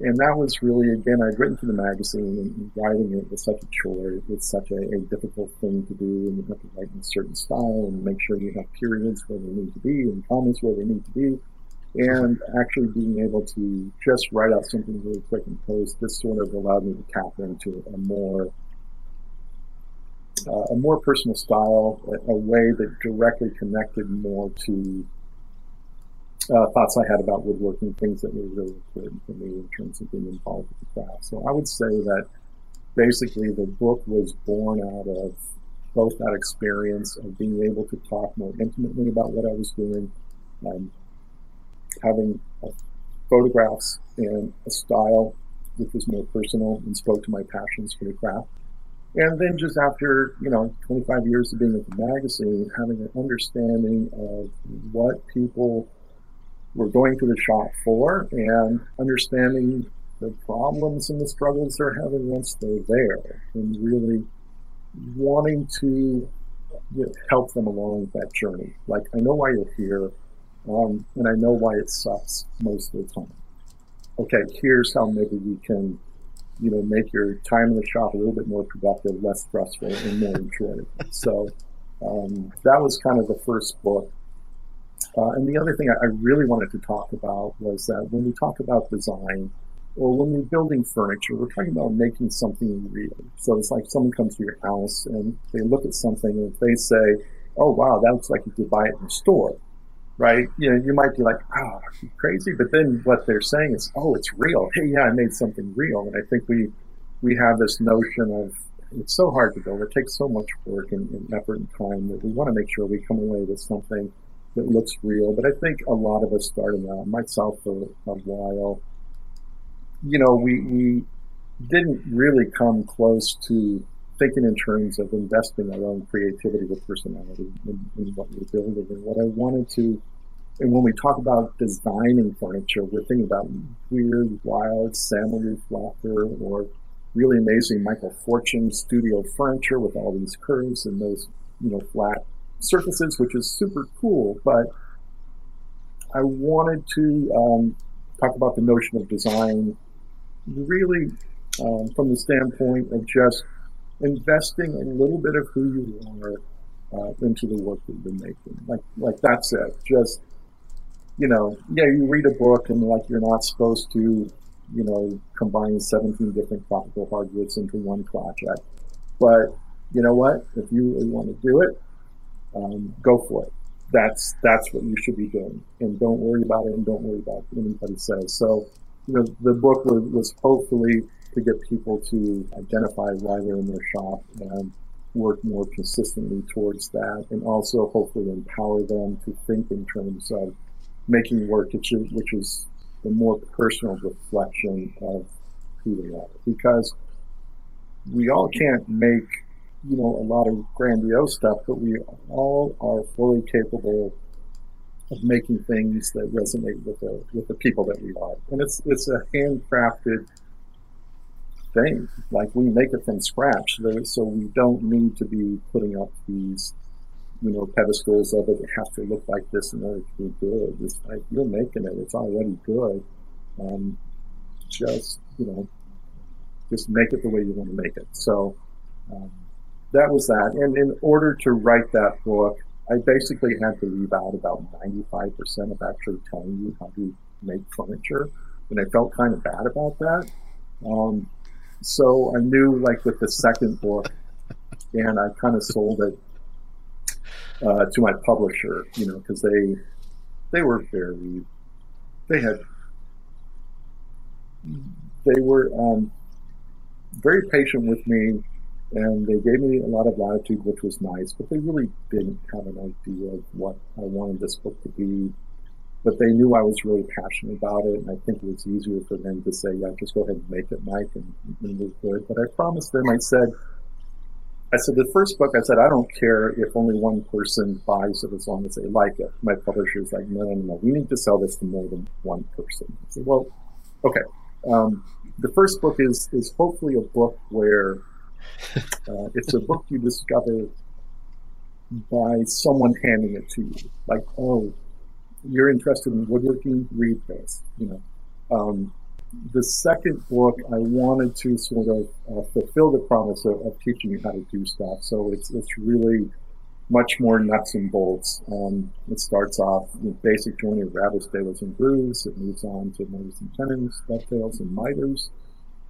and that was really again I'd written to the magazine and writing it was such a chore. It's such a, a, difficult thing to do, and you have to write in a certain style and make sure you have periods where they need to be and commas where they need to be. And actually being able to just write out something really quick and post, this sort of allowed me to tap into a more uh, a more personal style, a, a way that directly connected more to uh, thoughts I had about woodworking, things that were really important for me in terms of being involved with the craft. So I would say that basically the book was born out of both that experience of being able to talk more intimately about what I was doing, um, having uh, photographs in a style which was more personal and spoke to my passions for the craft. And then just after, you know, 25 years of being at the magazine, having an understanding of what people we're going to the shop for and understanding the problems and the struggles they're having once they're there and really wanting to help them along that journey. Like, I know why you're here, um, and I know why it sucks most of the time. Okay, here's how maybe we can, you know, make your time in the shop a little bit more productive, less stressful, and more enjoyable. So um, that was kind of the first book uh, and the other thing I, I really wanted to talk about was that when we talk about design, or when we're building furniture, we're talking about making something real. So it's like someone comes to your house and they look at something and they say, "Oh wow, that looks like you could buy it in a store," right? You know, you might be like, "Oh, crazy," but then what they're saying is, "Oh, it's real. Hey, yeah, I made something real." And I think we we have this notion of it's so hard to build. It takes so much work and, and effort and time that we want to make sure we come away with something that looks real. But I think a lot of us starting out, myself for a while, you know, we, we didn't really come close to thinking in terms of investing our own creativity or personality in, in what we're building. And what I wanted to, and when we talk about designing furniture, we're thinking about weird, wild Sam Maloof or really amazing Michael Fortune studio furniture with all these curves and those, you know, flat surfaces, which is super cool. But I wanted to um, talk about the notion of design really um, from the standpoint of just investing a little bit of who you are uh, into the work that you're making. Like, like that's it. Just, you know, yeah, you read a book and like you're not supposed to, you know, combine 17 different tropical hardwoods into one project. But you know what? If you really want to do it, um, go for it. That's that's what you should be doing, and don't worry about it, and don't worry about what anybody says. So, you know, the book was, was hopefully to get people to identify why they're in their shop and work more consistently towards that, and also hopefully empower them to think in terms of making work, which is, which is the more personal reflection of who they are. Because we all can't make, you know, a lot of grandiose stuff, but we all are fully capable of making things that resonate with the with the people that we are. And it's it's a handcrafted thing. Like we make it from scratch, so we don't need to be putting up these, you know, pedestals of it. It has to look like this in order to be good. It's like you're making it; it's already good. Um, just you know, just make it the way you want to make it. So um, that was that. And in order to write that book, I basically had to leave out about 95% of actually telling you how to make furniture. And I felt kind of bad about that. Um, so I knew, like, with the second book, and I kind of sold it uh, to my publisher, you know, because they they were very they had they were um, very patient with me and they gave me a lot of latitude, which was nice, but they really didn't have an idea of what I wanted this book to be. But they knew I was really passionate about it, and I think it was easier for them to say, yeah, just go ahead and make it, Mike, and, and we could. But I promised them, I said, I said, the first book, I said, I don't care if only one person buys it as long as they like it. My publisher's like, no, no, no, we need to sell this to more than one person. I said, well, okay. Um, the first book is, is hopefully a book where uh, it's a book you discover by someone handing it to you. Like, oh, you're interested in woodworking? Read this. You know. Um, the second book, I wanted to sort of uh, fulfill the promise of, of, teaching you how to do stuff. So it's it's really much more nuts and bolts. Um, it starts off with basic joining of rabbets, stables, and grooves. It moves on to mortise and tenons, dovetails, and miters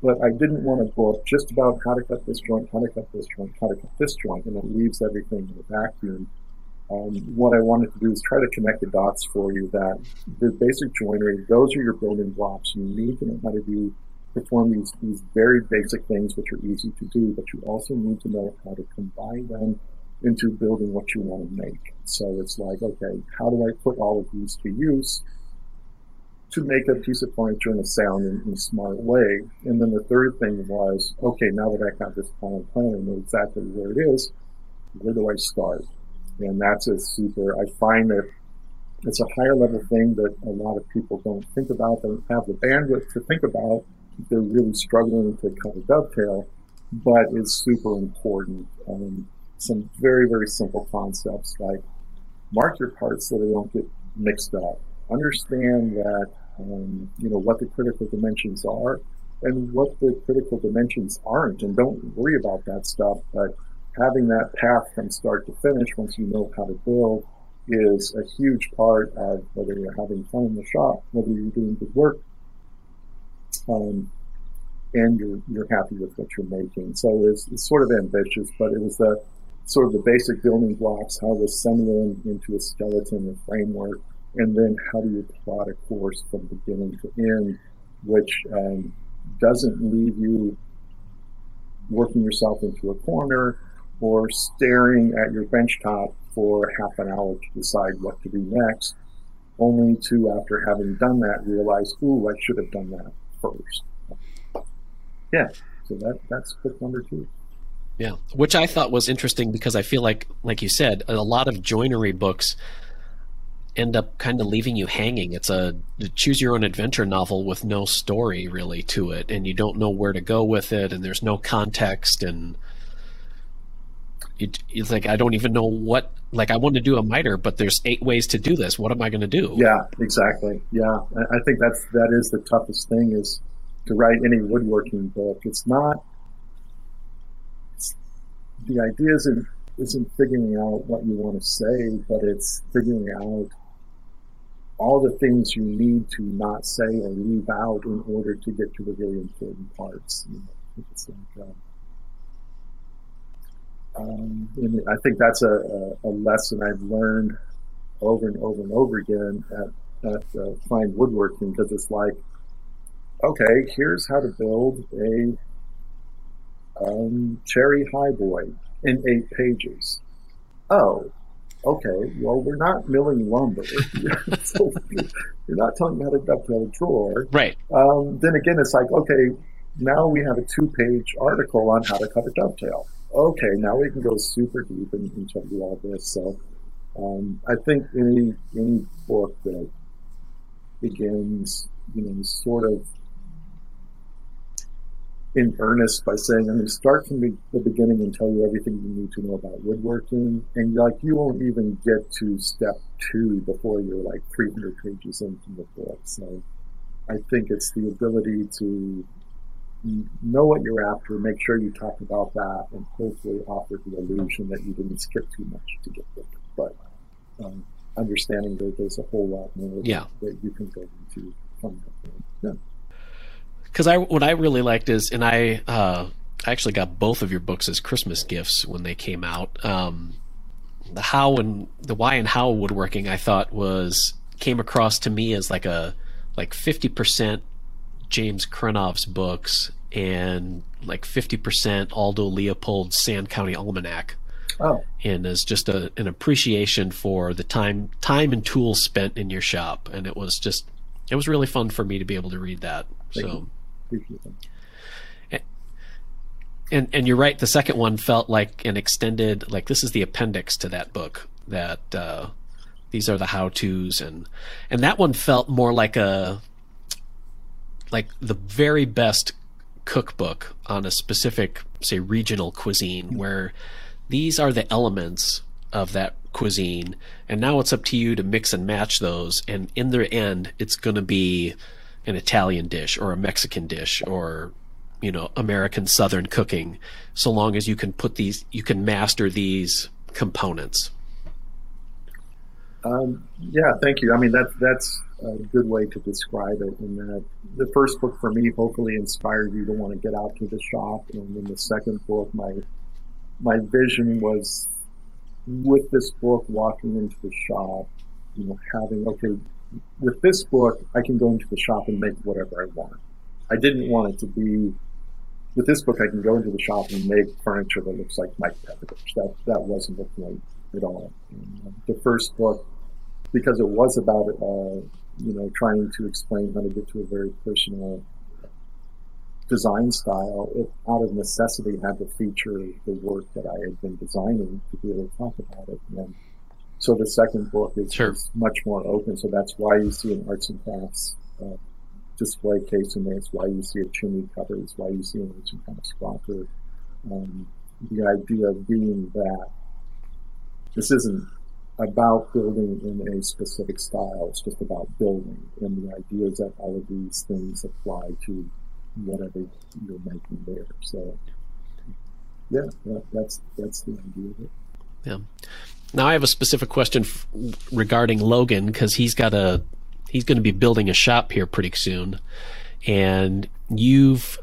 but I didn't want a book just about how to cut this joint, how to cut this joint, how to cut this joint, and it leaves everything in a vacuum. Um, what I wanted to do is try to connect the dots for you that the basic joinery, those are your building blocks. You need to know how to do perform these, these very basic things which are easy to do, but you also need to know how to combine them into building what you want to make. So it's like, okay, how do I put all of these to use? to make a piece of furniture in a sound and, and smart way. And then the third thing was, okay, now that I have this plan plan and know exactly where it is, where do I start? And that's a super, I find that it's a higher level thing that a lot of people don't think about, don't have the bandwidth to think about. They're really struggling to kind of dovetail, but it's super important. Um, some very, very simple concepts like mark your parts so they don't get mixed up. Understand that um, you know, what the critical dimensions are and what the critical dimensions aren't. And don't worry about that stuff, but having that path from start to finish once you know how to build is a huge part of whether you're having fun in the shop, whether you're doing good work, um, and you're you're happy with what you're making. So it's, it's, sort of ambitious, but it was the sort of the basic building blocks, how to assemble them into a skeleton and framework, and then how do you plot a course from beginning to end, which um, doesn't leave you working yourself into a corner or staring at your bench top for half an hour to decide what to do next, only to, after having done that, realize, ooh, I should have done that first. Yeah, so that, that's tip number two. Yeah, which I thought was interesting because I feel like, like you said, a lot of joinery books end up kind of leaving you hanging. It's a choose your own adventure novel with no story really to it, and you don't know where to go with it, and there's no context, and it, it's like I don't even know what. Like I want to do a miter, but there's eight ways to do this. What am I going to do? Yeah, exactly. Yeah, I think that's that is the toughest thing is to write any woodworking book. It's not. It's, the idea isn't isn't figuring out what you want to say, but it's figuring out all the things you need to not say or leave out in order to get to the really important parts. You know, it's like, uh, um, I think that's a, a, lesson I've learned over and over and over again at, at uh, Fine Woodworking because it's like, okay, here's how to build a um, cherry highboy in eight pages. Oh, okay, well, we're not milling lumber. [laughs] so you're not telling me how to dovetail a drawer. Right. Um, then again, it's like, okay, now we have a two page article on how to cut a dovetail. Okay, now we can go super deep and, to do all this. So um, I think any any book that begins, you know, sort of in earnest by saying, I'm going to start from the, the, beginning and tell you everything you need to know about woodworking. And like, you won't even get to step two before you're like 300 pages into the book. So I think it's the ability to know what you're after, make sure you talk about that, and hopefully offer the illusion that you didn't skip too much to get there. But um, understanding that there's a whole lot more yeah. that you can go into from that. Yeah because I what I really liked is, and I uh, I actually got both of your books as Christmas gifts when they came out. Um, the how and the why and how woodworking I thought was came across to me as like a like fifty percent James Krenov's books and like fifty percent Aldo Leopold's Sand County Almanac. Oh. And as just a, an appreciation for the time time and tools spent in your shop, and it was just it was really fun for me to be able to read that. Thank so. Them. And and you're right. The second one felt like an extended, like this is the appendix to that book. That uh, these are the how tos, and and that one felt more like a like the very best cookbook on a specific, say, regional cuisine, where these are the elements of that cuisine, and now it's up to you to mix and match those, and in the end, it's going to be an Italian dish or a Mexican dish or you know American Southern cooking, so long as you can put these, you can master these components. Um, yeah, thank you. I mean that that's a good way to describe it. In that the first book for me hopefully inspired you to want to get out to the shop, and then the second book, my my vision was with this book walking into the shop, you know, having okay, with this book, I can go into the shop and make whatever I want. I didn't want it to be. With this book, I can go into the shop and make furniture that looks like Mike Pekovich. That that wasn't the point at all. And, the first book, because it was about uh, you know trying to explain how to get to a very personal design style, it out of necessity had to feature the work that I had been designing to be able to talk about it. And so the second book is, sure. is, much more open. So that's why you see an arts and crafts uh, display case in there. It's why you see a chimney cover. It's why you see an arts and crafts rocker. Um, the idea being that this isn't about building in a specific style. It's just about building. And the idea is that all of these things apply to whatever you're making there. So, yeah, that, that's that's the idea of it. Yeah. Now I have a specific question f- regarding Logan because he's got a he's going to be building a shop here pretty soon, and you've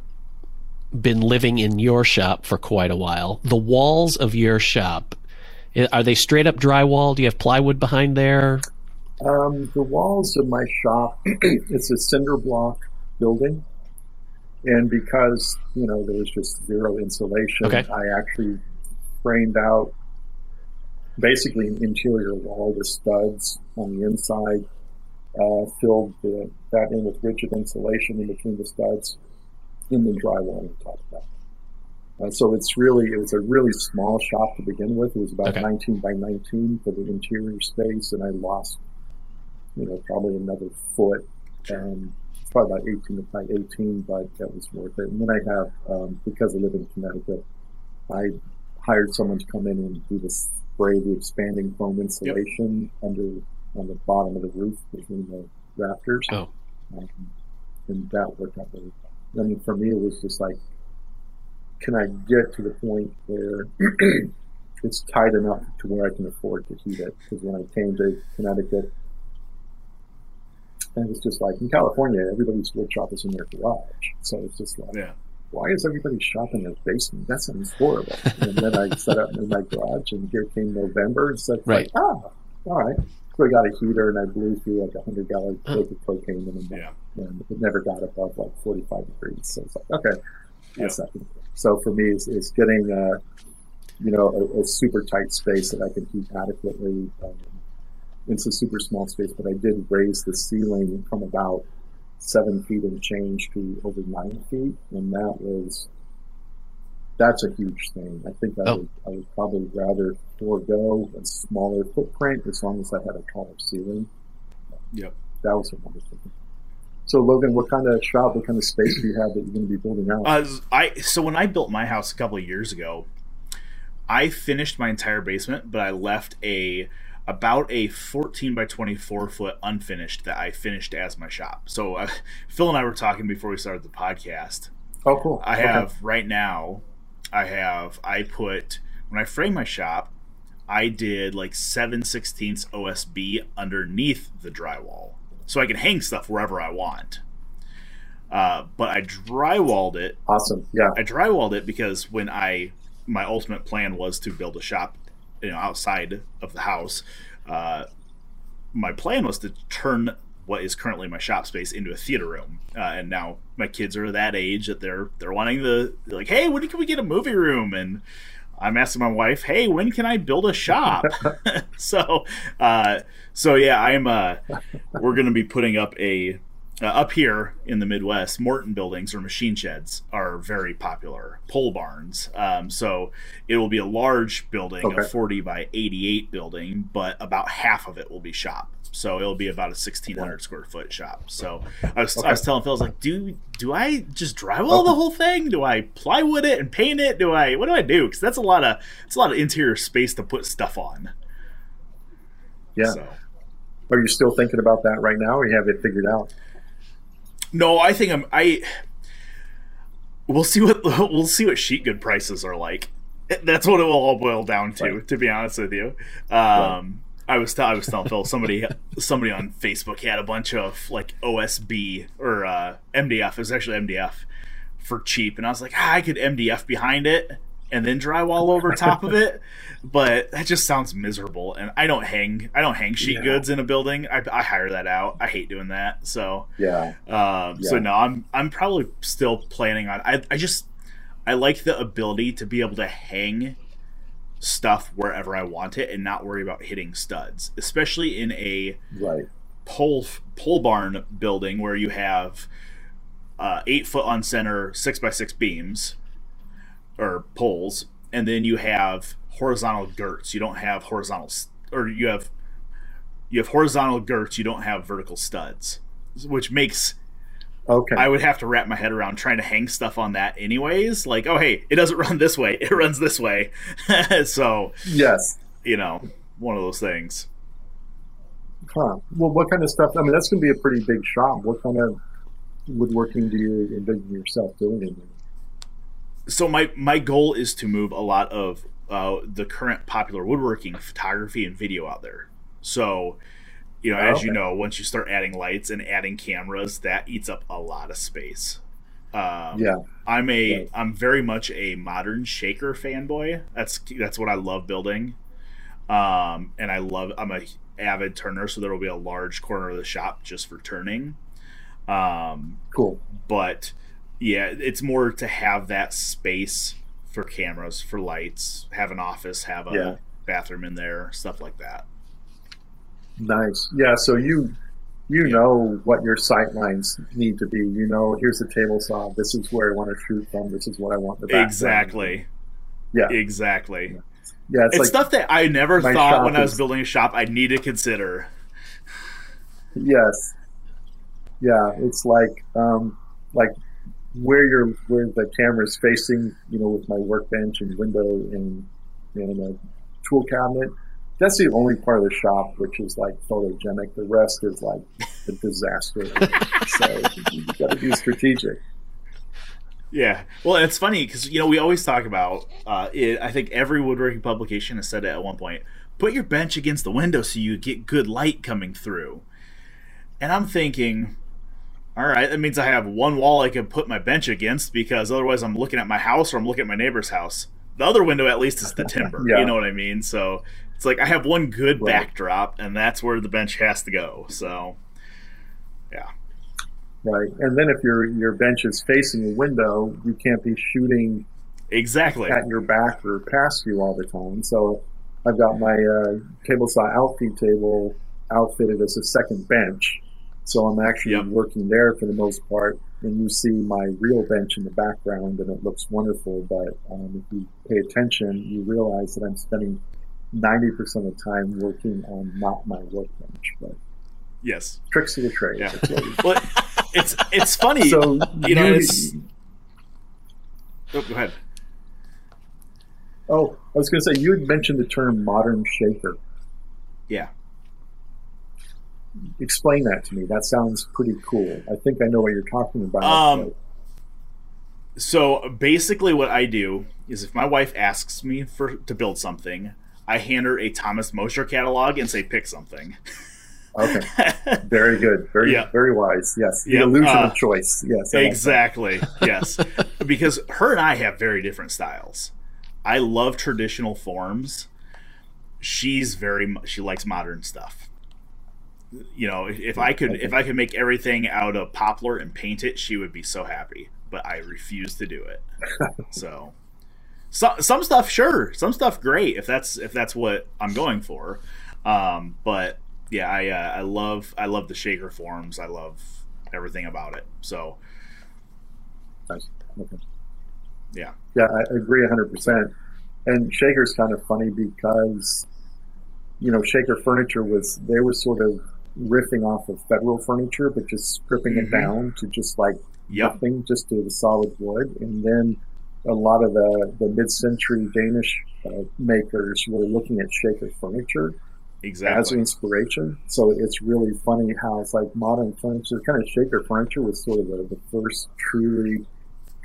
been living in your shop for quite a while. The walls of your shop are they straight up drywall? Do you have plywood behind there? Um, the walls of my shop [clears throat] it's a cinder block building, and because you know there was just zero insulation, okay. I actually framed out basically an interior wall with studs on the inside, uh, filled the, that in with rigid insulation in between the studs, and then drywall on top of that. Uh, so it's really it was a really small shop to begin with. It was about okay. 19 by 19 for the interior space, and I lost, you know, probably another foot. Um, it's probably about 18 by 18, but that was worth it. And then I have um, because I live in Connecticut, I hired someone to come in and do this spray the expanding foam insulation yep. under on the bottom of the roof between the rafters. Oh. Um, and that worked out really well. I mean, for me, it was just like, can I get to the point where [clears throat] it's tight enough to where I can afford to heat it? Because when I came to Connecticut, and it was just like in California, everybody's wood shop is in their garage. So it's just like, yeah why is everybody shopping in their basement? That sounds horrible. and then I set up in my garage, and here came November, and said, right. like, ah, all right. So I got a heater, and I blew through like a hundred gallon tank of propane in a month, yeah. and it never got above like forty five degrees. So it's like, okay, that's yeah. not So for me, it's, it's getting uh, you know, a, a, super tight space that I can heat adequately. Um, it's a super small space, but I did raise the ceiling from about seven feet and change to over nine feet, and that was that's a huge thing. I think I, oh. would, I would probably rather forego a smaller footprint as long as I had a taller ceiling. Yep, that was a wonderful thing. So, Logan, what kind of shop, what kind of space do you have that you're going to be building out? Uh, I so when I built my house a couple of years ago, I finished my entire basement, but I left a about a 14 by 24 foot unfinished that I finished as my shop. So uh, [laughs] Phil and I were talking before we started the podcast. Oh, cool. I have okay. right now, I have, I put, when I frame my shop, I did like 7 16ths OSB underneath the drywall. So I can hang stuff wherever I want. Uh, but I drywalled it. Awesome. Yeah. I drywalled it because when I, my ultimate plan was to build a shop you know outside of the house. Uh, my plan was to turn what is currently my shop space into a theater room, uh, and now my kids are that age that they're they're wanting the like, hey, when can we get a movie room? And I'm asking my wife, hey, when can I build a shop? [laughs] [laughs] so, uh, so yeah, I'm. Uh, we're going to be putting up a uh, up here in the Midwest, Morton buildings or machine sheds are very popular. Pole barns. Um, so it will be a large building, okay. a 40 by 88 building, but about half of it will be shop. So it'll be about a 1600 square foot shop. So I was, okay. I was telling Phil, I was like, do do I just drywall the whole thing? Do I plywood it and paint it? Do I what do I do? Because that's a lot of it's a lot of interior space to put stuff on. Yeah. So. Are you still thinking about that right now, or you have it figured out? No, I think I'm. I we'll see what [laughs] we'll see what sheet good prices are like. That's what it will all boil down to. Right. To be honest with you, um, right. I was t- I was telling Phil somebody [laughs] somebody on Facebook had a bunch of like OSB or uh, MDF. It was actually MDF for cheap, and I was like, ah, I could MDF behind it and then drywall [laughs] over top of it. But that just sounds miserable, and I don't hang I don't hang sheet yeah. goods in a building. I, I, hire that out. I hate doing that. So yeah. Um, yeah. So no, I'm I'm probably still planning on. I I just I like the ability to be able to hang stuff wherever I want it and not worry about hitting studs, especially in a right pole pole barn building where you have uh, eight foot on center six by six beams or poles, and then you have horizontal girts. You don't have horizontal, or you have you have horizontal girts. You don't have vertical studs, which makes okay. I would have to wrap my head around trying to hang stuff on that, anyways. Like, oh hey, it doesn't [laughs] run this way; it runs this way. [laughs] so yes, you know, one of those things. Huh. Well, what kind of stuff? I mean, that's going to be a pretty big shop. What kind of woodworking do you envision yourself doing in there? So my my goal is to move a lot of uh, the current popular woodworking photography and video out there. So, you know, oh, as okay. you know, once you start adding lights and adding cameras, that eats up a lot of space. Um, yeah, I'm a am very much a modern shaker fanboy. That's that's what I love building. Um, and I love I'm a avid turner, so there will be a large corner of the shop just for turning. Um, cool, but yeah, it's more to have that space for cameras, for lights, have an office, have a yeah. bathroom in there, stuff like that. Nice. Yeah, so you you yeah. know what your sight lines need to be. You know, here's the table saw. This is where I want to shoot from. This is what I want the background. Exactly. Yeah. Exactly. Yeah, yeah it's, it's like stuff that I never thought when I was building a shop I'd need to consider. Yes. Yeah, it's like um, like where your where the camera is facing, you know, with my workbench and window and and a tool cabinet. That's the only part of the shop which is like photogenic. The rest is like a disaster. [laughs] so you got to be strategic. Yeah, well, it's funny because you know we always talk about. Uh, it, I think every woodworking publication has said it at one point. Put your bench against the window so you get good light coming through. And I'm thinking, all right, that means I have one wall I can put my bench against because otherwise I'm looking at my house or I'm looking at my neighbor's house. The other window at least is the [laughs] timber. yeah. You know what I mean? So it's like I have one good right. backdrop and that's where the bench has to go. So yeah. Right. And then if your your bench is facing a window, you can't be shooting exactly at your back or past you all the time. So I've got my uh, table saw outfeed table outfitted as a second bench. So I'm actually Yep. working there for the most part. And you see my real bench in the background and it looks wonderful. But um, if you pay attention, you realize that I'm spending 90% of the time working on not my workbench. But yes tricks of the trade. Yeah. That's what we- well it's it's funny so you know, it's- oh, go ahead Oh, I was going to say you had mentioned the term modern shaker. yeah Explain that to me. That sounds pretty cool. I think I know what you're talking about. Um, So basically, what I do is if my wife asks me for to build something, I hand her a Thomas Moser catalog and say pick something. okay, [laughs] very good, very Yeah. very wise. Yes, the Yeah, illusion uh, of choice. Yes, I exactly. [laughs] yes, because her and I have very different styles. I love traditional forms. She's very she likes modern stuff. You know, if, if I could if I could make everything out of poplar and paint it, she would be so happy. But I refuse to do it. [laughs] so, so some stuff, sure, some stuff, great if that's if that's what I'm going for. Um, but yeah, I uh, I love I love the shaker forms. I love everything about it. So Nice. Okay. Yeah. Yeah, I agree 100%. And Shaker's kind of funny because, you know, Shaker Furniture was, they were sort of riffing off of federal furniture, but just stripping Mhm. it down to just like Yep. nothing, just to the solid wood. And then a lot of the, the mid century Danish uh, makers were looking at Shaker Furniture as inspiration. So it's really funny how it's like modern furniture, kind of shaker furniture was sort of the, the first truly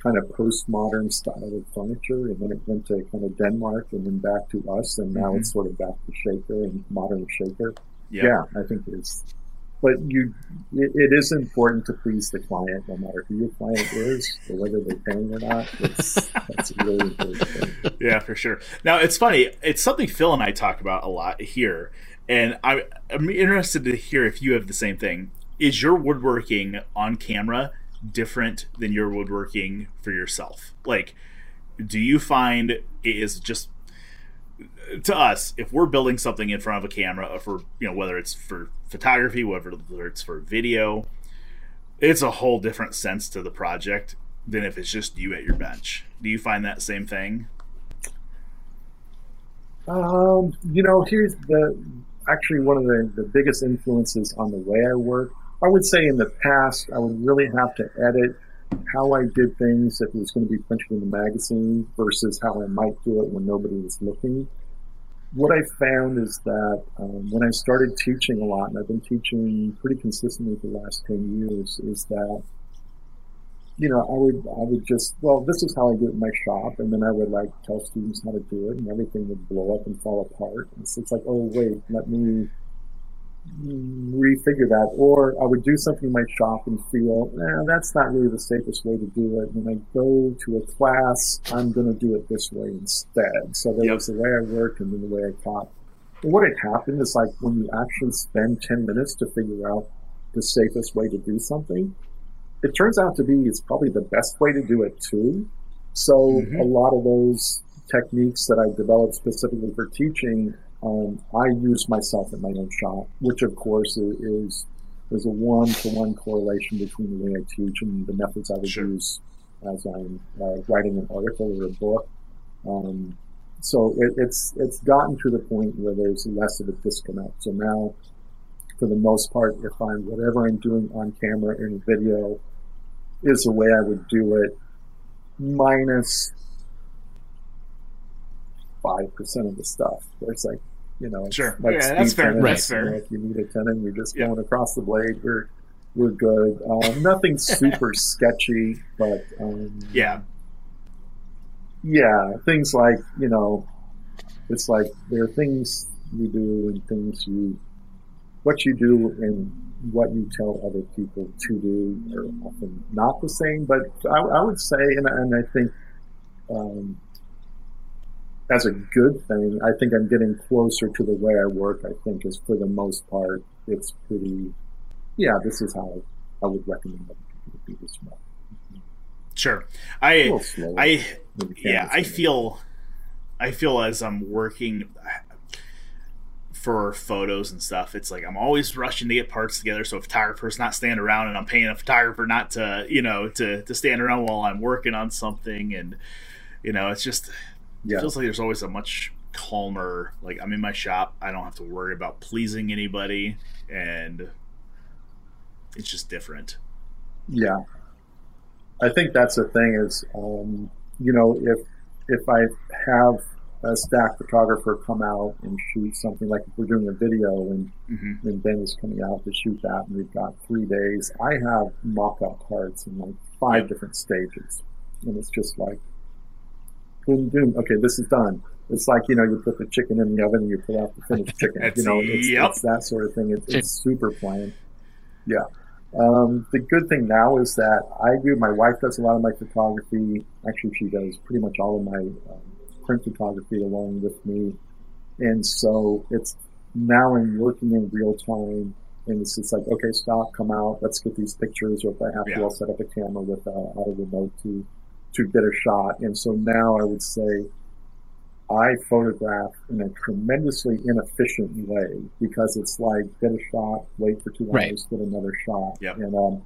kind of postmodern style of furniture. And then it went to kind of Denmark and then back to us. And now Mhm. it's sort of back to shaker and modern shaker. Yep. Yeah, I think it's, but you, it, it is important to please the client, no matter who your client is or whether they're paying or not. It's, that's a really important thing. Yeah, for sure. Now it's funny. It's something Phil and I talk about a lot here, and I, I'm interested to hear if you have the same thing. Is your woodworking on camera different than your woodworking for yourself? Like, do you find it is just to us if we're building something in front of a camera, or for you know whether it's for photography, whether whether it's for video, it's a whole different sense to the project than if it's just you at your bench. Do you find that same thing? Um, you know, here's the actually one of the, the biggest influences on the way I work. I would say in the past, I would really have to edit how I did things if it was going to be printed in the magazine versus how I might do it when nobody was looking. What I found is that um, when I started teaching a lot, and I've been teaching pretty consistently for the last 10 years, is that you know, I would I would just well, this is how I do it in my shop, and then I would like tell students how to do it, and everything would blow up and fall apart. And so it's like, oh wait, let me refigure that, or I would do something in my shop and feel, eh, that's not really the safest way to do it. When I go to a class, I'm going to do it this way instead. So there Yep. was the way I worked and then the way I taught. And what had happened is like when you actually spend 10 minutes to figure out the safest way to do something, it turns out to be it's probably the best way to do it too. So Mhm. a lot of those techniques that I developed specifically for teaching, um, I use myself in my own shop, which of course is, is there's a one to one correlation between the way I teach and the methods I would Sure. use as I'm uh, writing an article or a book. Um, so it, it's it's gotten to the point where there's less of a disconnect. So now, for the most part, if I'm whatever I'm doing on camera in a video is the way I would do it, minus five percent of the stuff. Where it's like, you know, Sure. like Yeah, that's fair. tenons, That's you know, fair. If you need a tenon, you're just Yeah. going across the blade. We're we're good. Um, nothing [laughs] super sketchy, but um, Yeah. yeah, things like you know, it's like there are things you do and things you, what you do and what you tell other people to do are often not the same. But I, I would say, and, and I think, um, as a good thing, I think I'm getting closer to the way I work. I think is for the most part, it's pretty. Yeah, this is how I would recommend people do this. well. Sure. I slower I yeah, I feel I feel as I'm working for photos and stuff, it's like I'm always rushing to get parts together. So a photographer's not standing around, and I'm paying a photographer not to, you know, to to stand around while I'm working on something, and you know, it's just Yeah. it feels like there's always a much calmer. Like I'm in my shop, I don't have to worry about pleasing anybody, and it's just different. Yeah, I think that's the thing is, um, you know, if if I have a staff photographer come out and shoot something like if we're doing a video and, hmm and Ben is coming out to shoot that and we've got three days, I have mock-up parts in like five different stages, and it's just like, boom, boom, okay, this is done. It's like you know, you put the chicken in the oven and you pull out the finished [laughs] chicken. you know, it's, Yep. it's that sort of thing. It, it's super plain. Yeah. Um, the good thing now is that I do. My wife does a lot of my photography. Actually, she does pretty much all of my um, print photography along with me, and so it's now I'm working in real time. And it's just like, okay, stop, come out, let's get these pictures. Or if I have Yeah. to, I'll set up a camera with uh, auto remote to to get a shot. And so now I would say I photograph in a tremendously inefficient way because it's like get a shot, wait for two Right. hours, get another shot, Yep. and um,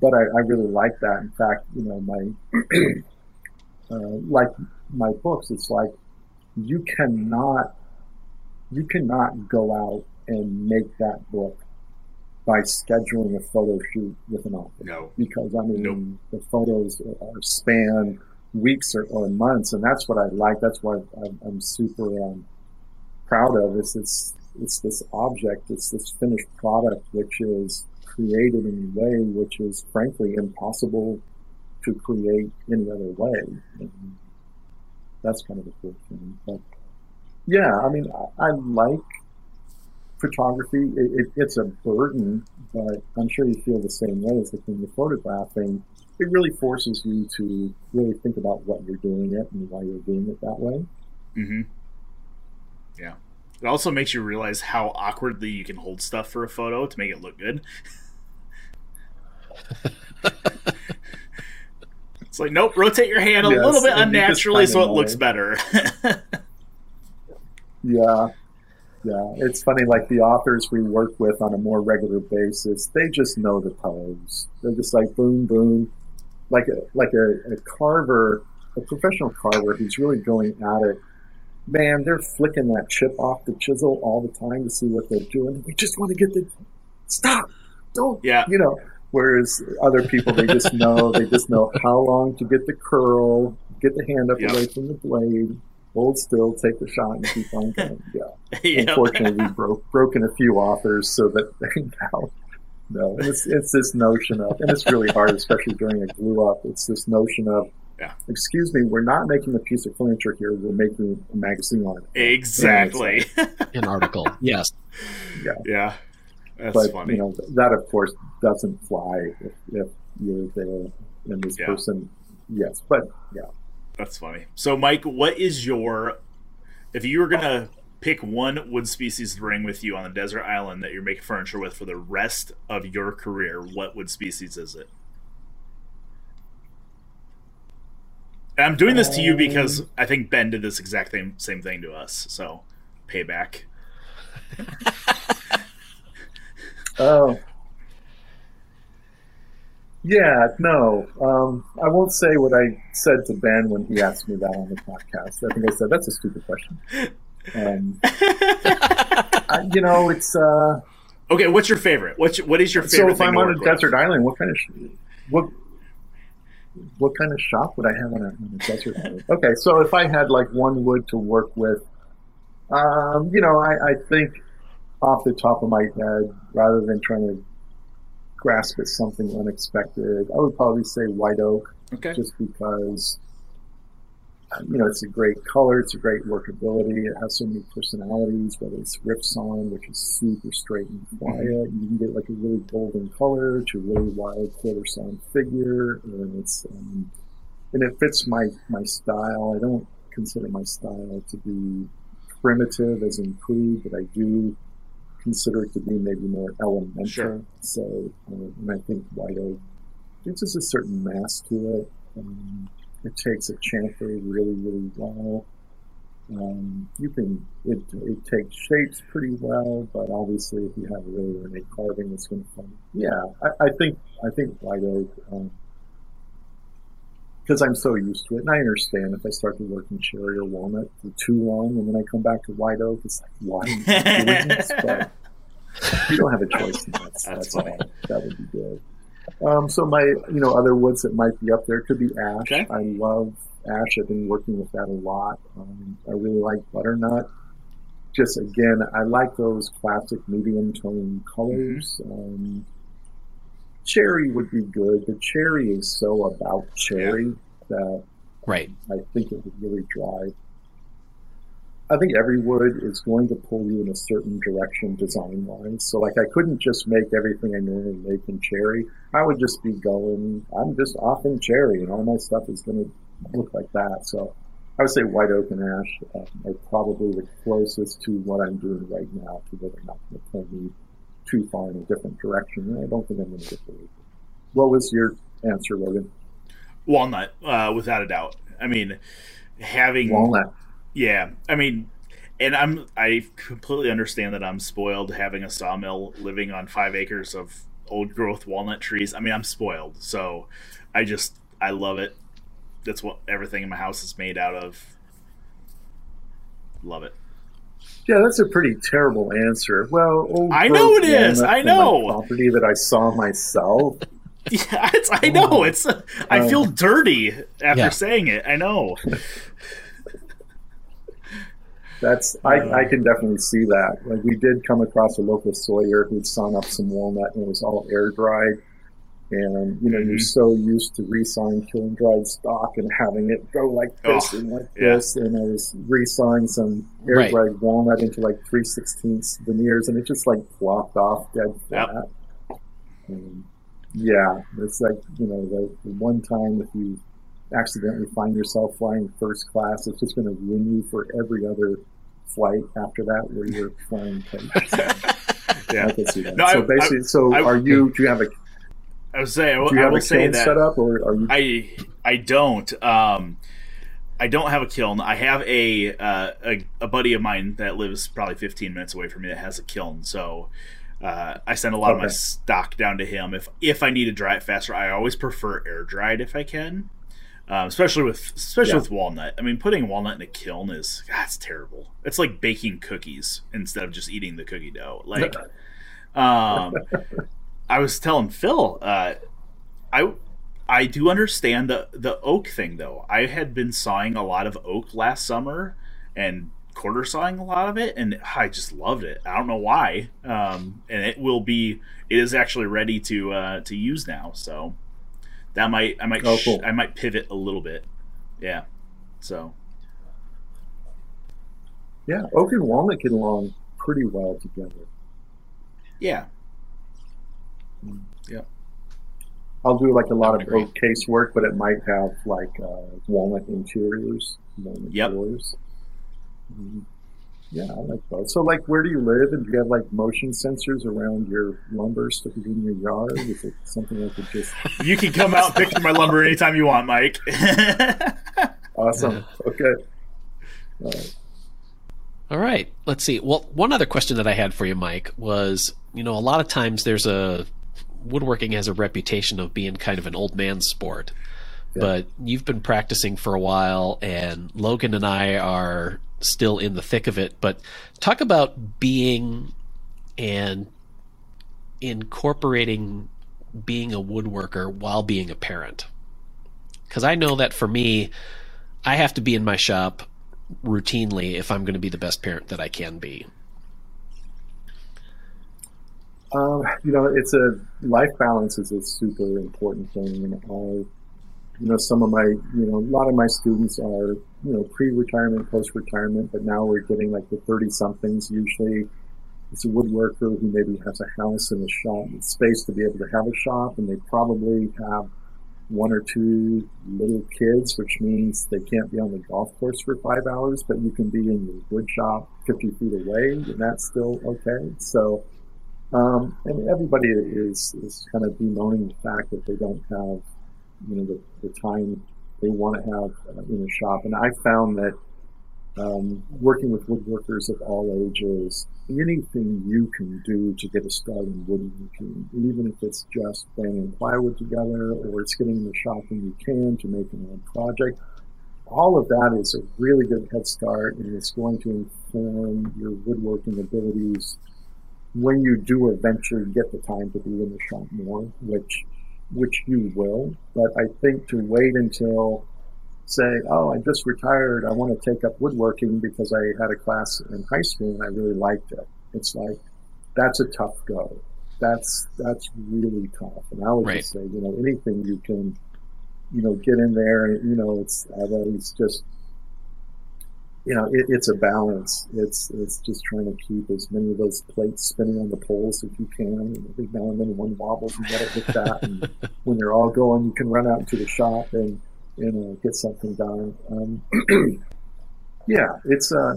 but I, I really like that. In fact, you know, my [clears throat] uh, like my books, it's like you cannot you cannot go out and make that book by scheduling a photo shoot with an author No. because I mean Nope. the photos are span weeks or, or months, and that's what I like. That's why I'm, I'm super um, proud of. Is it's it's this object, it's this finished product, which is created in a way which is frankly impossible to create any other way. And that's kind of the cool thing. But yeah, I mean, I, I like photography. It, it, it's a burden, but I'm sure you feel the same way as like when you're photographing. It really forces you to really think about what you're doing it and why you're doing it that way. Mm-hmm. Yeah. It also makes you realize how awkwardly you can hold stuff for a photo to make it look good. [laughs] it's like, nope, rotate your hand a Yes, little bit and you just unnaturally so it looks better. [laughs] Yeah. Yeah. It's funny, like the authors we work with on a more regular basis, they just know the pose. They're just like boom, boom. Like a like a, a carver, a professional carver who's really going at it. Man, they're flicking that chip off the chisel all the time to see what they're doing. We just want to get the stop. Don't yeah. you know. Whereas other people, they just know they just know how long to get the curl, get the hand up Yep. away from the blade, hold still, take the shot, and keep on going. [laughs] Yeah. Yep. Unfortunately, we broke broken a few authors so that [laughs] they now no. It's it's this notion of, and it's really hard, especially during a glue up. It's this notion of, Yeah. excuse me, we're not making a piece of furniture here. We're making a magazine article. Exactly. [laughs] An article. Yes. yeah. That's but funny. you know that, of course, doesn't fly if, if you're there and this Yeah. person. Yes, but yeah. That's funny. So, Mike, what is your if you were gonna pick one wood species to bring with you on the desert island that you're making furniture with for the rest of your career? What wood species is it? And I'm doing this to you because um. I think Ben did this exact same same thing to us. So, payback. [laughs] Oh. Yeah, no. Um, I won't say what I said to Ben when he asked me that on the podcast. I think I said that's a stupid question. Um, [laughs] I, you know, it's uh, Okay, what's your favorite? What's what is your favorite? so if I'm on a desert island, what kind of sh- what what kind of shop would I have on a, on a desert island? [laughs] Okay, so if I had like one wood to work with, um, you know, I, I think off the top of my head, rather than trying to grasp at something unexpected, I would probably say white oak, Okay. just because uh, you know it's a great color, it's a great workability, it has so many personalities. Whether it's rift sawn, which is super straight and quiet, you can get like a really golden color to a really wild quarter sawn figure, and it's um, and it fits my my style. I don't consider my style to be primitive as in crude, but I do consider it to be maybe more elemental. Sure. So, uh, and I think white oak there's just a certain mass to it. Um, it takes a chamfer really, really well. Um, you can it, it takes shapes pretty well, but obviously if you have really ornate carving, it's going to come. Yeah, I, I, think I think white oak because I'm so used to it, and I understand if I start to work in cherry or walnut for too long, and then I come back to white oak, it's like why am I doing this? [laughs] But you don't have a choice. That's, that's, that's all. That would be good. Um, so my, you know, other woods that might be up there could be ash. Okay. I love ash. I've been working with that a lot. Um, I really like butternut. Just again, I like those classic medium tone colors. Mm-hmm. Um, cherry would be good. The cherry is so about cherry yeah. that right. I think it would really drive I think every wood is going to pull you in a certain direction design wise. So like I couldn't just make everything I normally make in cherry. I would just be going, I'm just off in cherry and all my stuff is going to look like that. So I would say white oak and ash uh, are probably the closest to what I'm doing right now to where they're not going to pull me too far in a different direction. I don't think I'm going to get there. What was your answer, Logan? Walnut, uh, without a doubt. I mean, having walnut yeah, I mean, and I'm I completely understand that I'm spoiled having a sawmill living on five acres of old growth walnut trees. I mean, I'm spoiled, so I just I love it. That's what everything in my house is made out of. Love it. Yeah, that's a pretty terrible answer. Well, I know it is. I know property that I saw myself. [laughs] Yeah, I know. It's. I feel um, dirty after yeah. saying it. I know. That's I, uh, I can definitely see that. Like we did come across a local sawyer who'd sawn up some walnut and it was all air dried. And you know, mm-hmm. you're so used to resawing kiln dried stock and having it go like this oh, and like yeah. this. And I was resawing some air dried right. walnut into like three sixteenths veneers and it just like flopped off dead flat. Yep. And yeah, it's like, you know, the, the one time if you accidentally find yourself flying first class, it's just going to ruin you for every other flight after that where you're flying [laughs] coach. yeah. I can see that. No, so I, basically, I, so I, are you? Do you have a? I was saying, I, do you have a say that set up, or are you? I I don't. Um, I don't have a kiln. I have a, uh, a, a buddy of mine that lives probably 15 minutes away from me that has a kiln. So uh, I send a lot okay. of my stock down to him. If if I need to dry it faster, I always prefer air dried if I can um, especially with especially yeah. with walnut. I mean, putting walnut in a kiln is that's terrible. It's like baking cookies instead of just eating the cookie dough. Like, [laughs] um, I was telling Phil, uh, I I do understand the the oak thing though. I had been sawing a lot of oak last summer and quarter sawing a lot of it, and I just loved it. I don't know why. Um, and it will be it is actually ready to uh, to use now. So that might I might oh, cool. sh- I might pivot a little bit. Yeah. So. Yeah, oak and walnut get along pretty well together. Yeah. Yeah. I'll do like a lot of oak case work, but it might have like uh, walnut interiors, walnut yep. doors. Mm-hmm. Yeah, I like both. So, like, where do you live, and do you have like motion sensors around your lumber stuff in your yard? Is it something I could just? [laughs] You can come out and pick my lumber anytime you want, Mike. [laughs] awesome. Okay. All right. All right. Let's see. Well, one other question that I had for you, Mike, was you know a lot of times there's a woodworking has a reputation of being kind of an old man sport. Yeah. But you've been practicing for a while, and Logan and I are still in the thick of it. But talk about being and incorporating being a woodworker while being a parent. Because I know that for me, I have to be in my shop routinely if I'm going to be the best parent that I can be. Um, you know, it's a life balance is a super important thing, and I you know, some of my, you know, a lot of my students are, you know, pre-retirement, post-retirement, but now we're getting like the 30 somethings usually. It's a woodworker who maybe has a house and a shop, and space to be able to have a shop, and they probably have one or two little kids, which means they can't be on the golf course for five hours, but you can be in your wood shop 50 feet away, and that's still okay. So Um, and everybody is, is kind of bemoaning the fact that they don't have, you know, the, the time they want to have uh, in a shop. And I found that um, working with woodworkers of all ages, anything you can do to get a start in woodworking, even if it's just banging plywood together or it's getting in the shop when you can to make an own project, all of that is a really good head start and it's going to inform your woodworking abilities when you do eventually get the time to be in the shop more, which which you will. But I think to wait until say, oh, I just retired, I want to take up woodworking because I had a class in high school and I really liked it. It's like that's a tough go. That's that's really tough. And I would right. just say, you know, anything you can, you know, get in there. and You know, it's I've always just you know, it, it's a balance. It's it's just trying to keep as many of those plates spinning on the poles as you can. And every now and then one wobbles, you got to hit that. And [laughs] when they're all going, you can run out into the shop and you know get something done. Um, [clears throat] yeah, it's uh,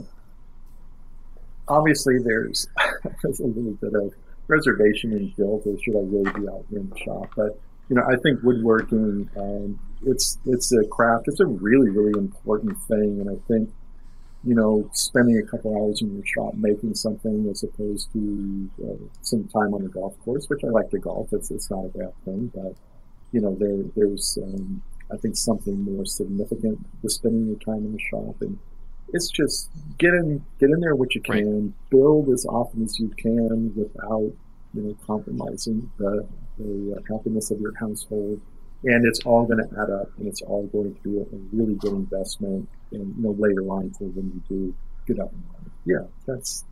obviously there's [laughs] there's a little bit of reservation in guilt or should I really be out here in the shop, but you know, I think woodworking, um, it's it's a craft. It's a really really important thing, and I think you know, spending a couple hours in your shop making something as opposed to uh, some time on the golf course, which I like to golf. It's, it's not a bad thing, but you know, there, there's, um, I think something more significant with spending your time in the shop. And it's just get in, get in there what you can, right. build as often as you can without, you know, compromising the, the uh, happiness of your household and it's all going to add up, and it's all going to be a, a really good investment. And you know, later on, for when you do get up and running, yeah, that's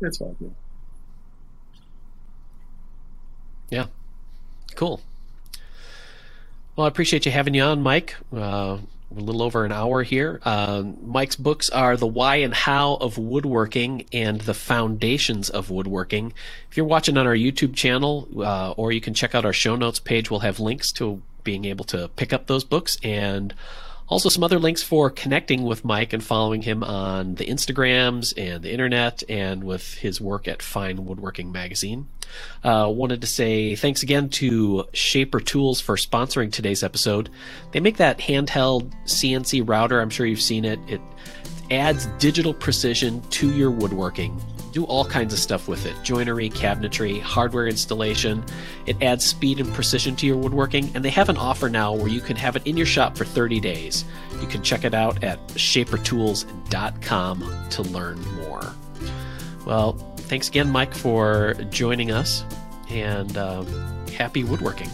that's all good. Yeah, cool. Well, I appreciate you having you on, Mike. Uh, a little over an hour here. Uh, Mike's books are The Why and How of Woodworking and The Foundations of Woodworking. If you're watching on our YouTube channel, uh, or you can check out our show notes page, we'll have links to being able to pick up those books and also, some other links for connecting with Mike and following him on the Instagrams and the internet and with his work at Fine Woodworking Magazine. Uh, wanted to say thanks again to Shaper Tools for sponsoring today's episode. They make that handheld CNC router. I'm sure you've seen it. It adds digital precision to your woodworking do all kinds of stuff with it joinery, cabinetry, hardware installation. It adds speed and precision to your woodworking, and they have an offer now where you can have it in your shop for 30 days. You can check it out at shapertools.com to learn more. Well, thanks again, Mike, for joining us, and uh, happy woodworking.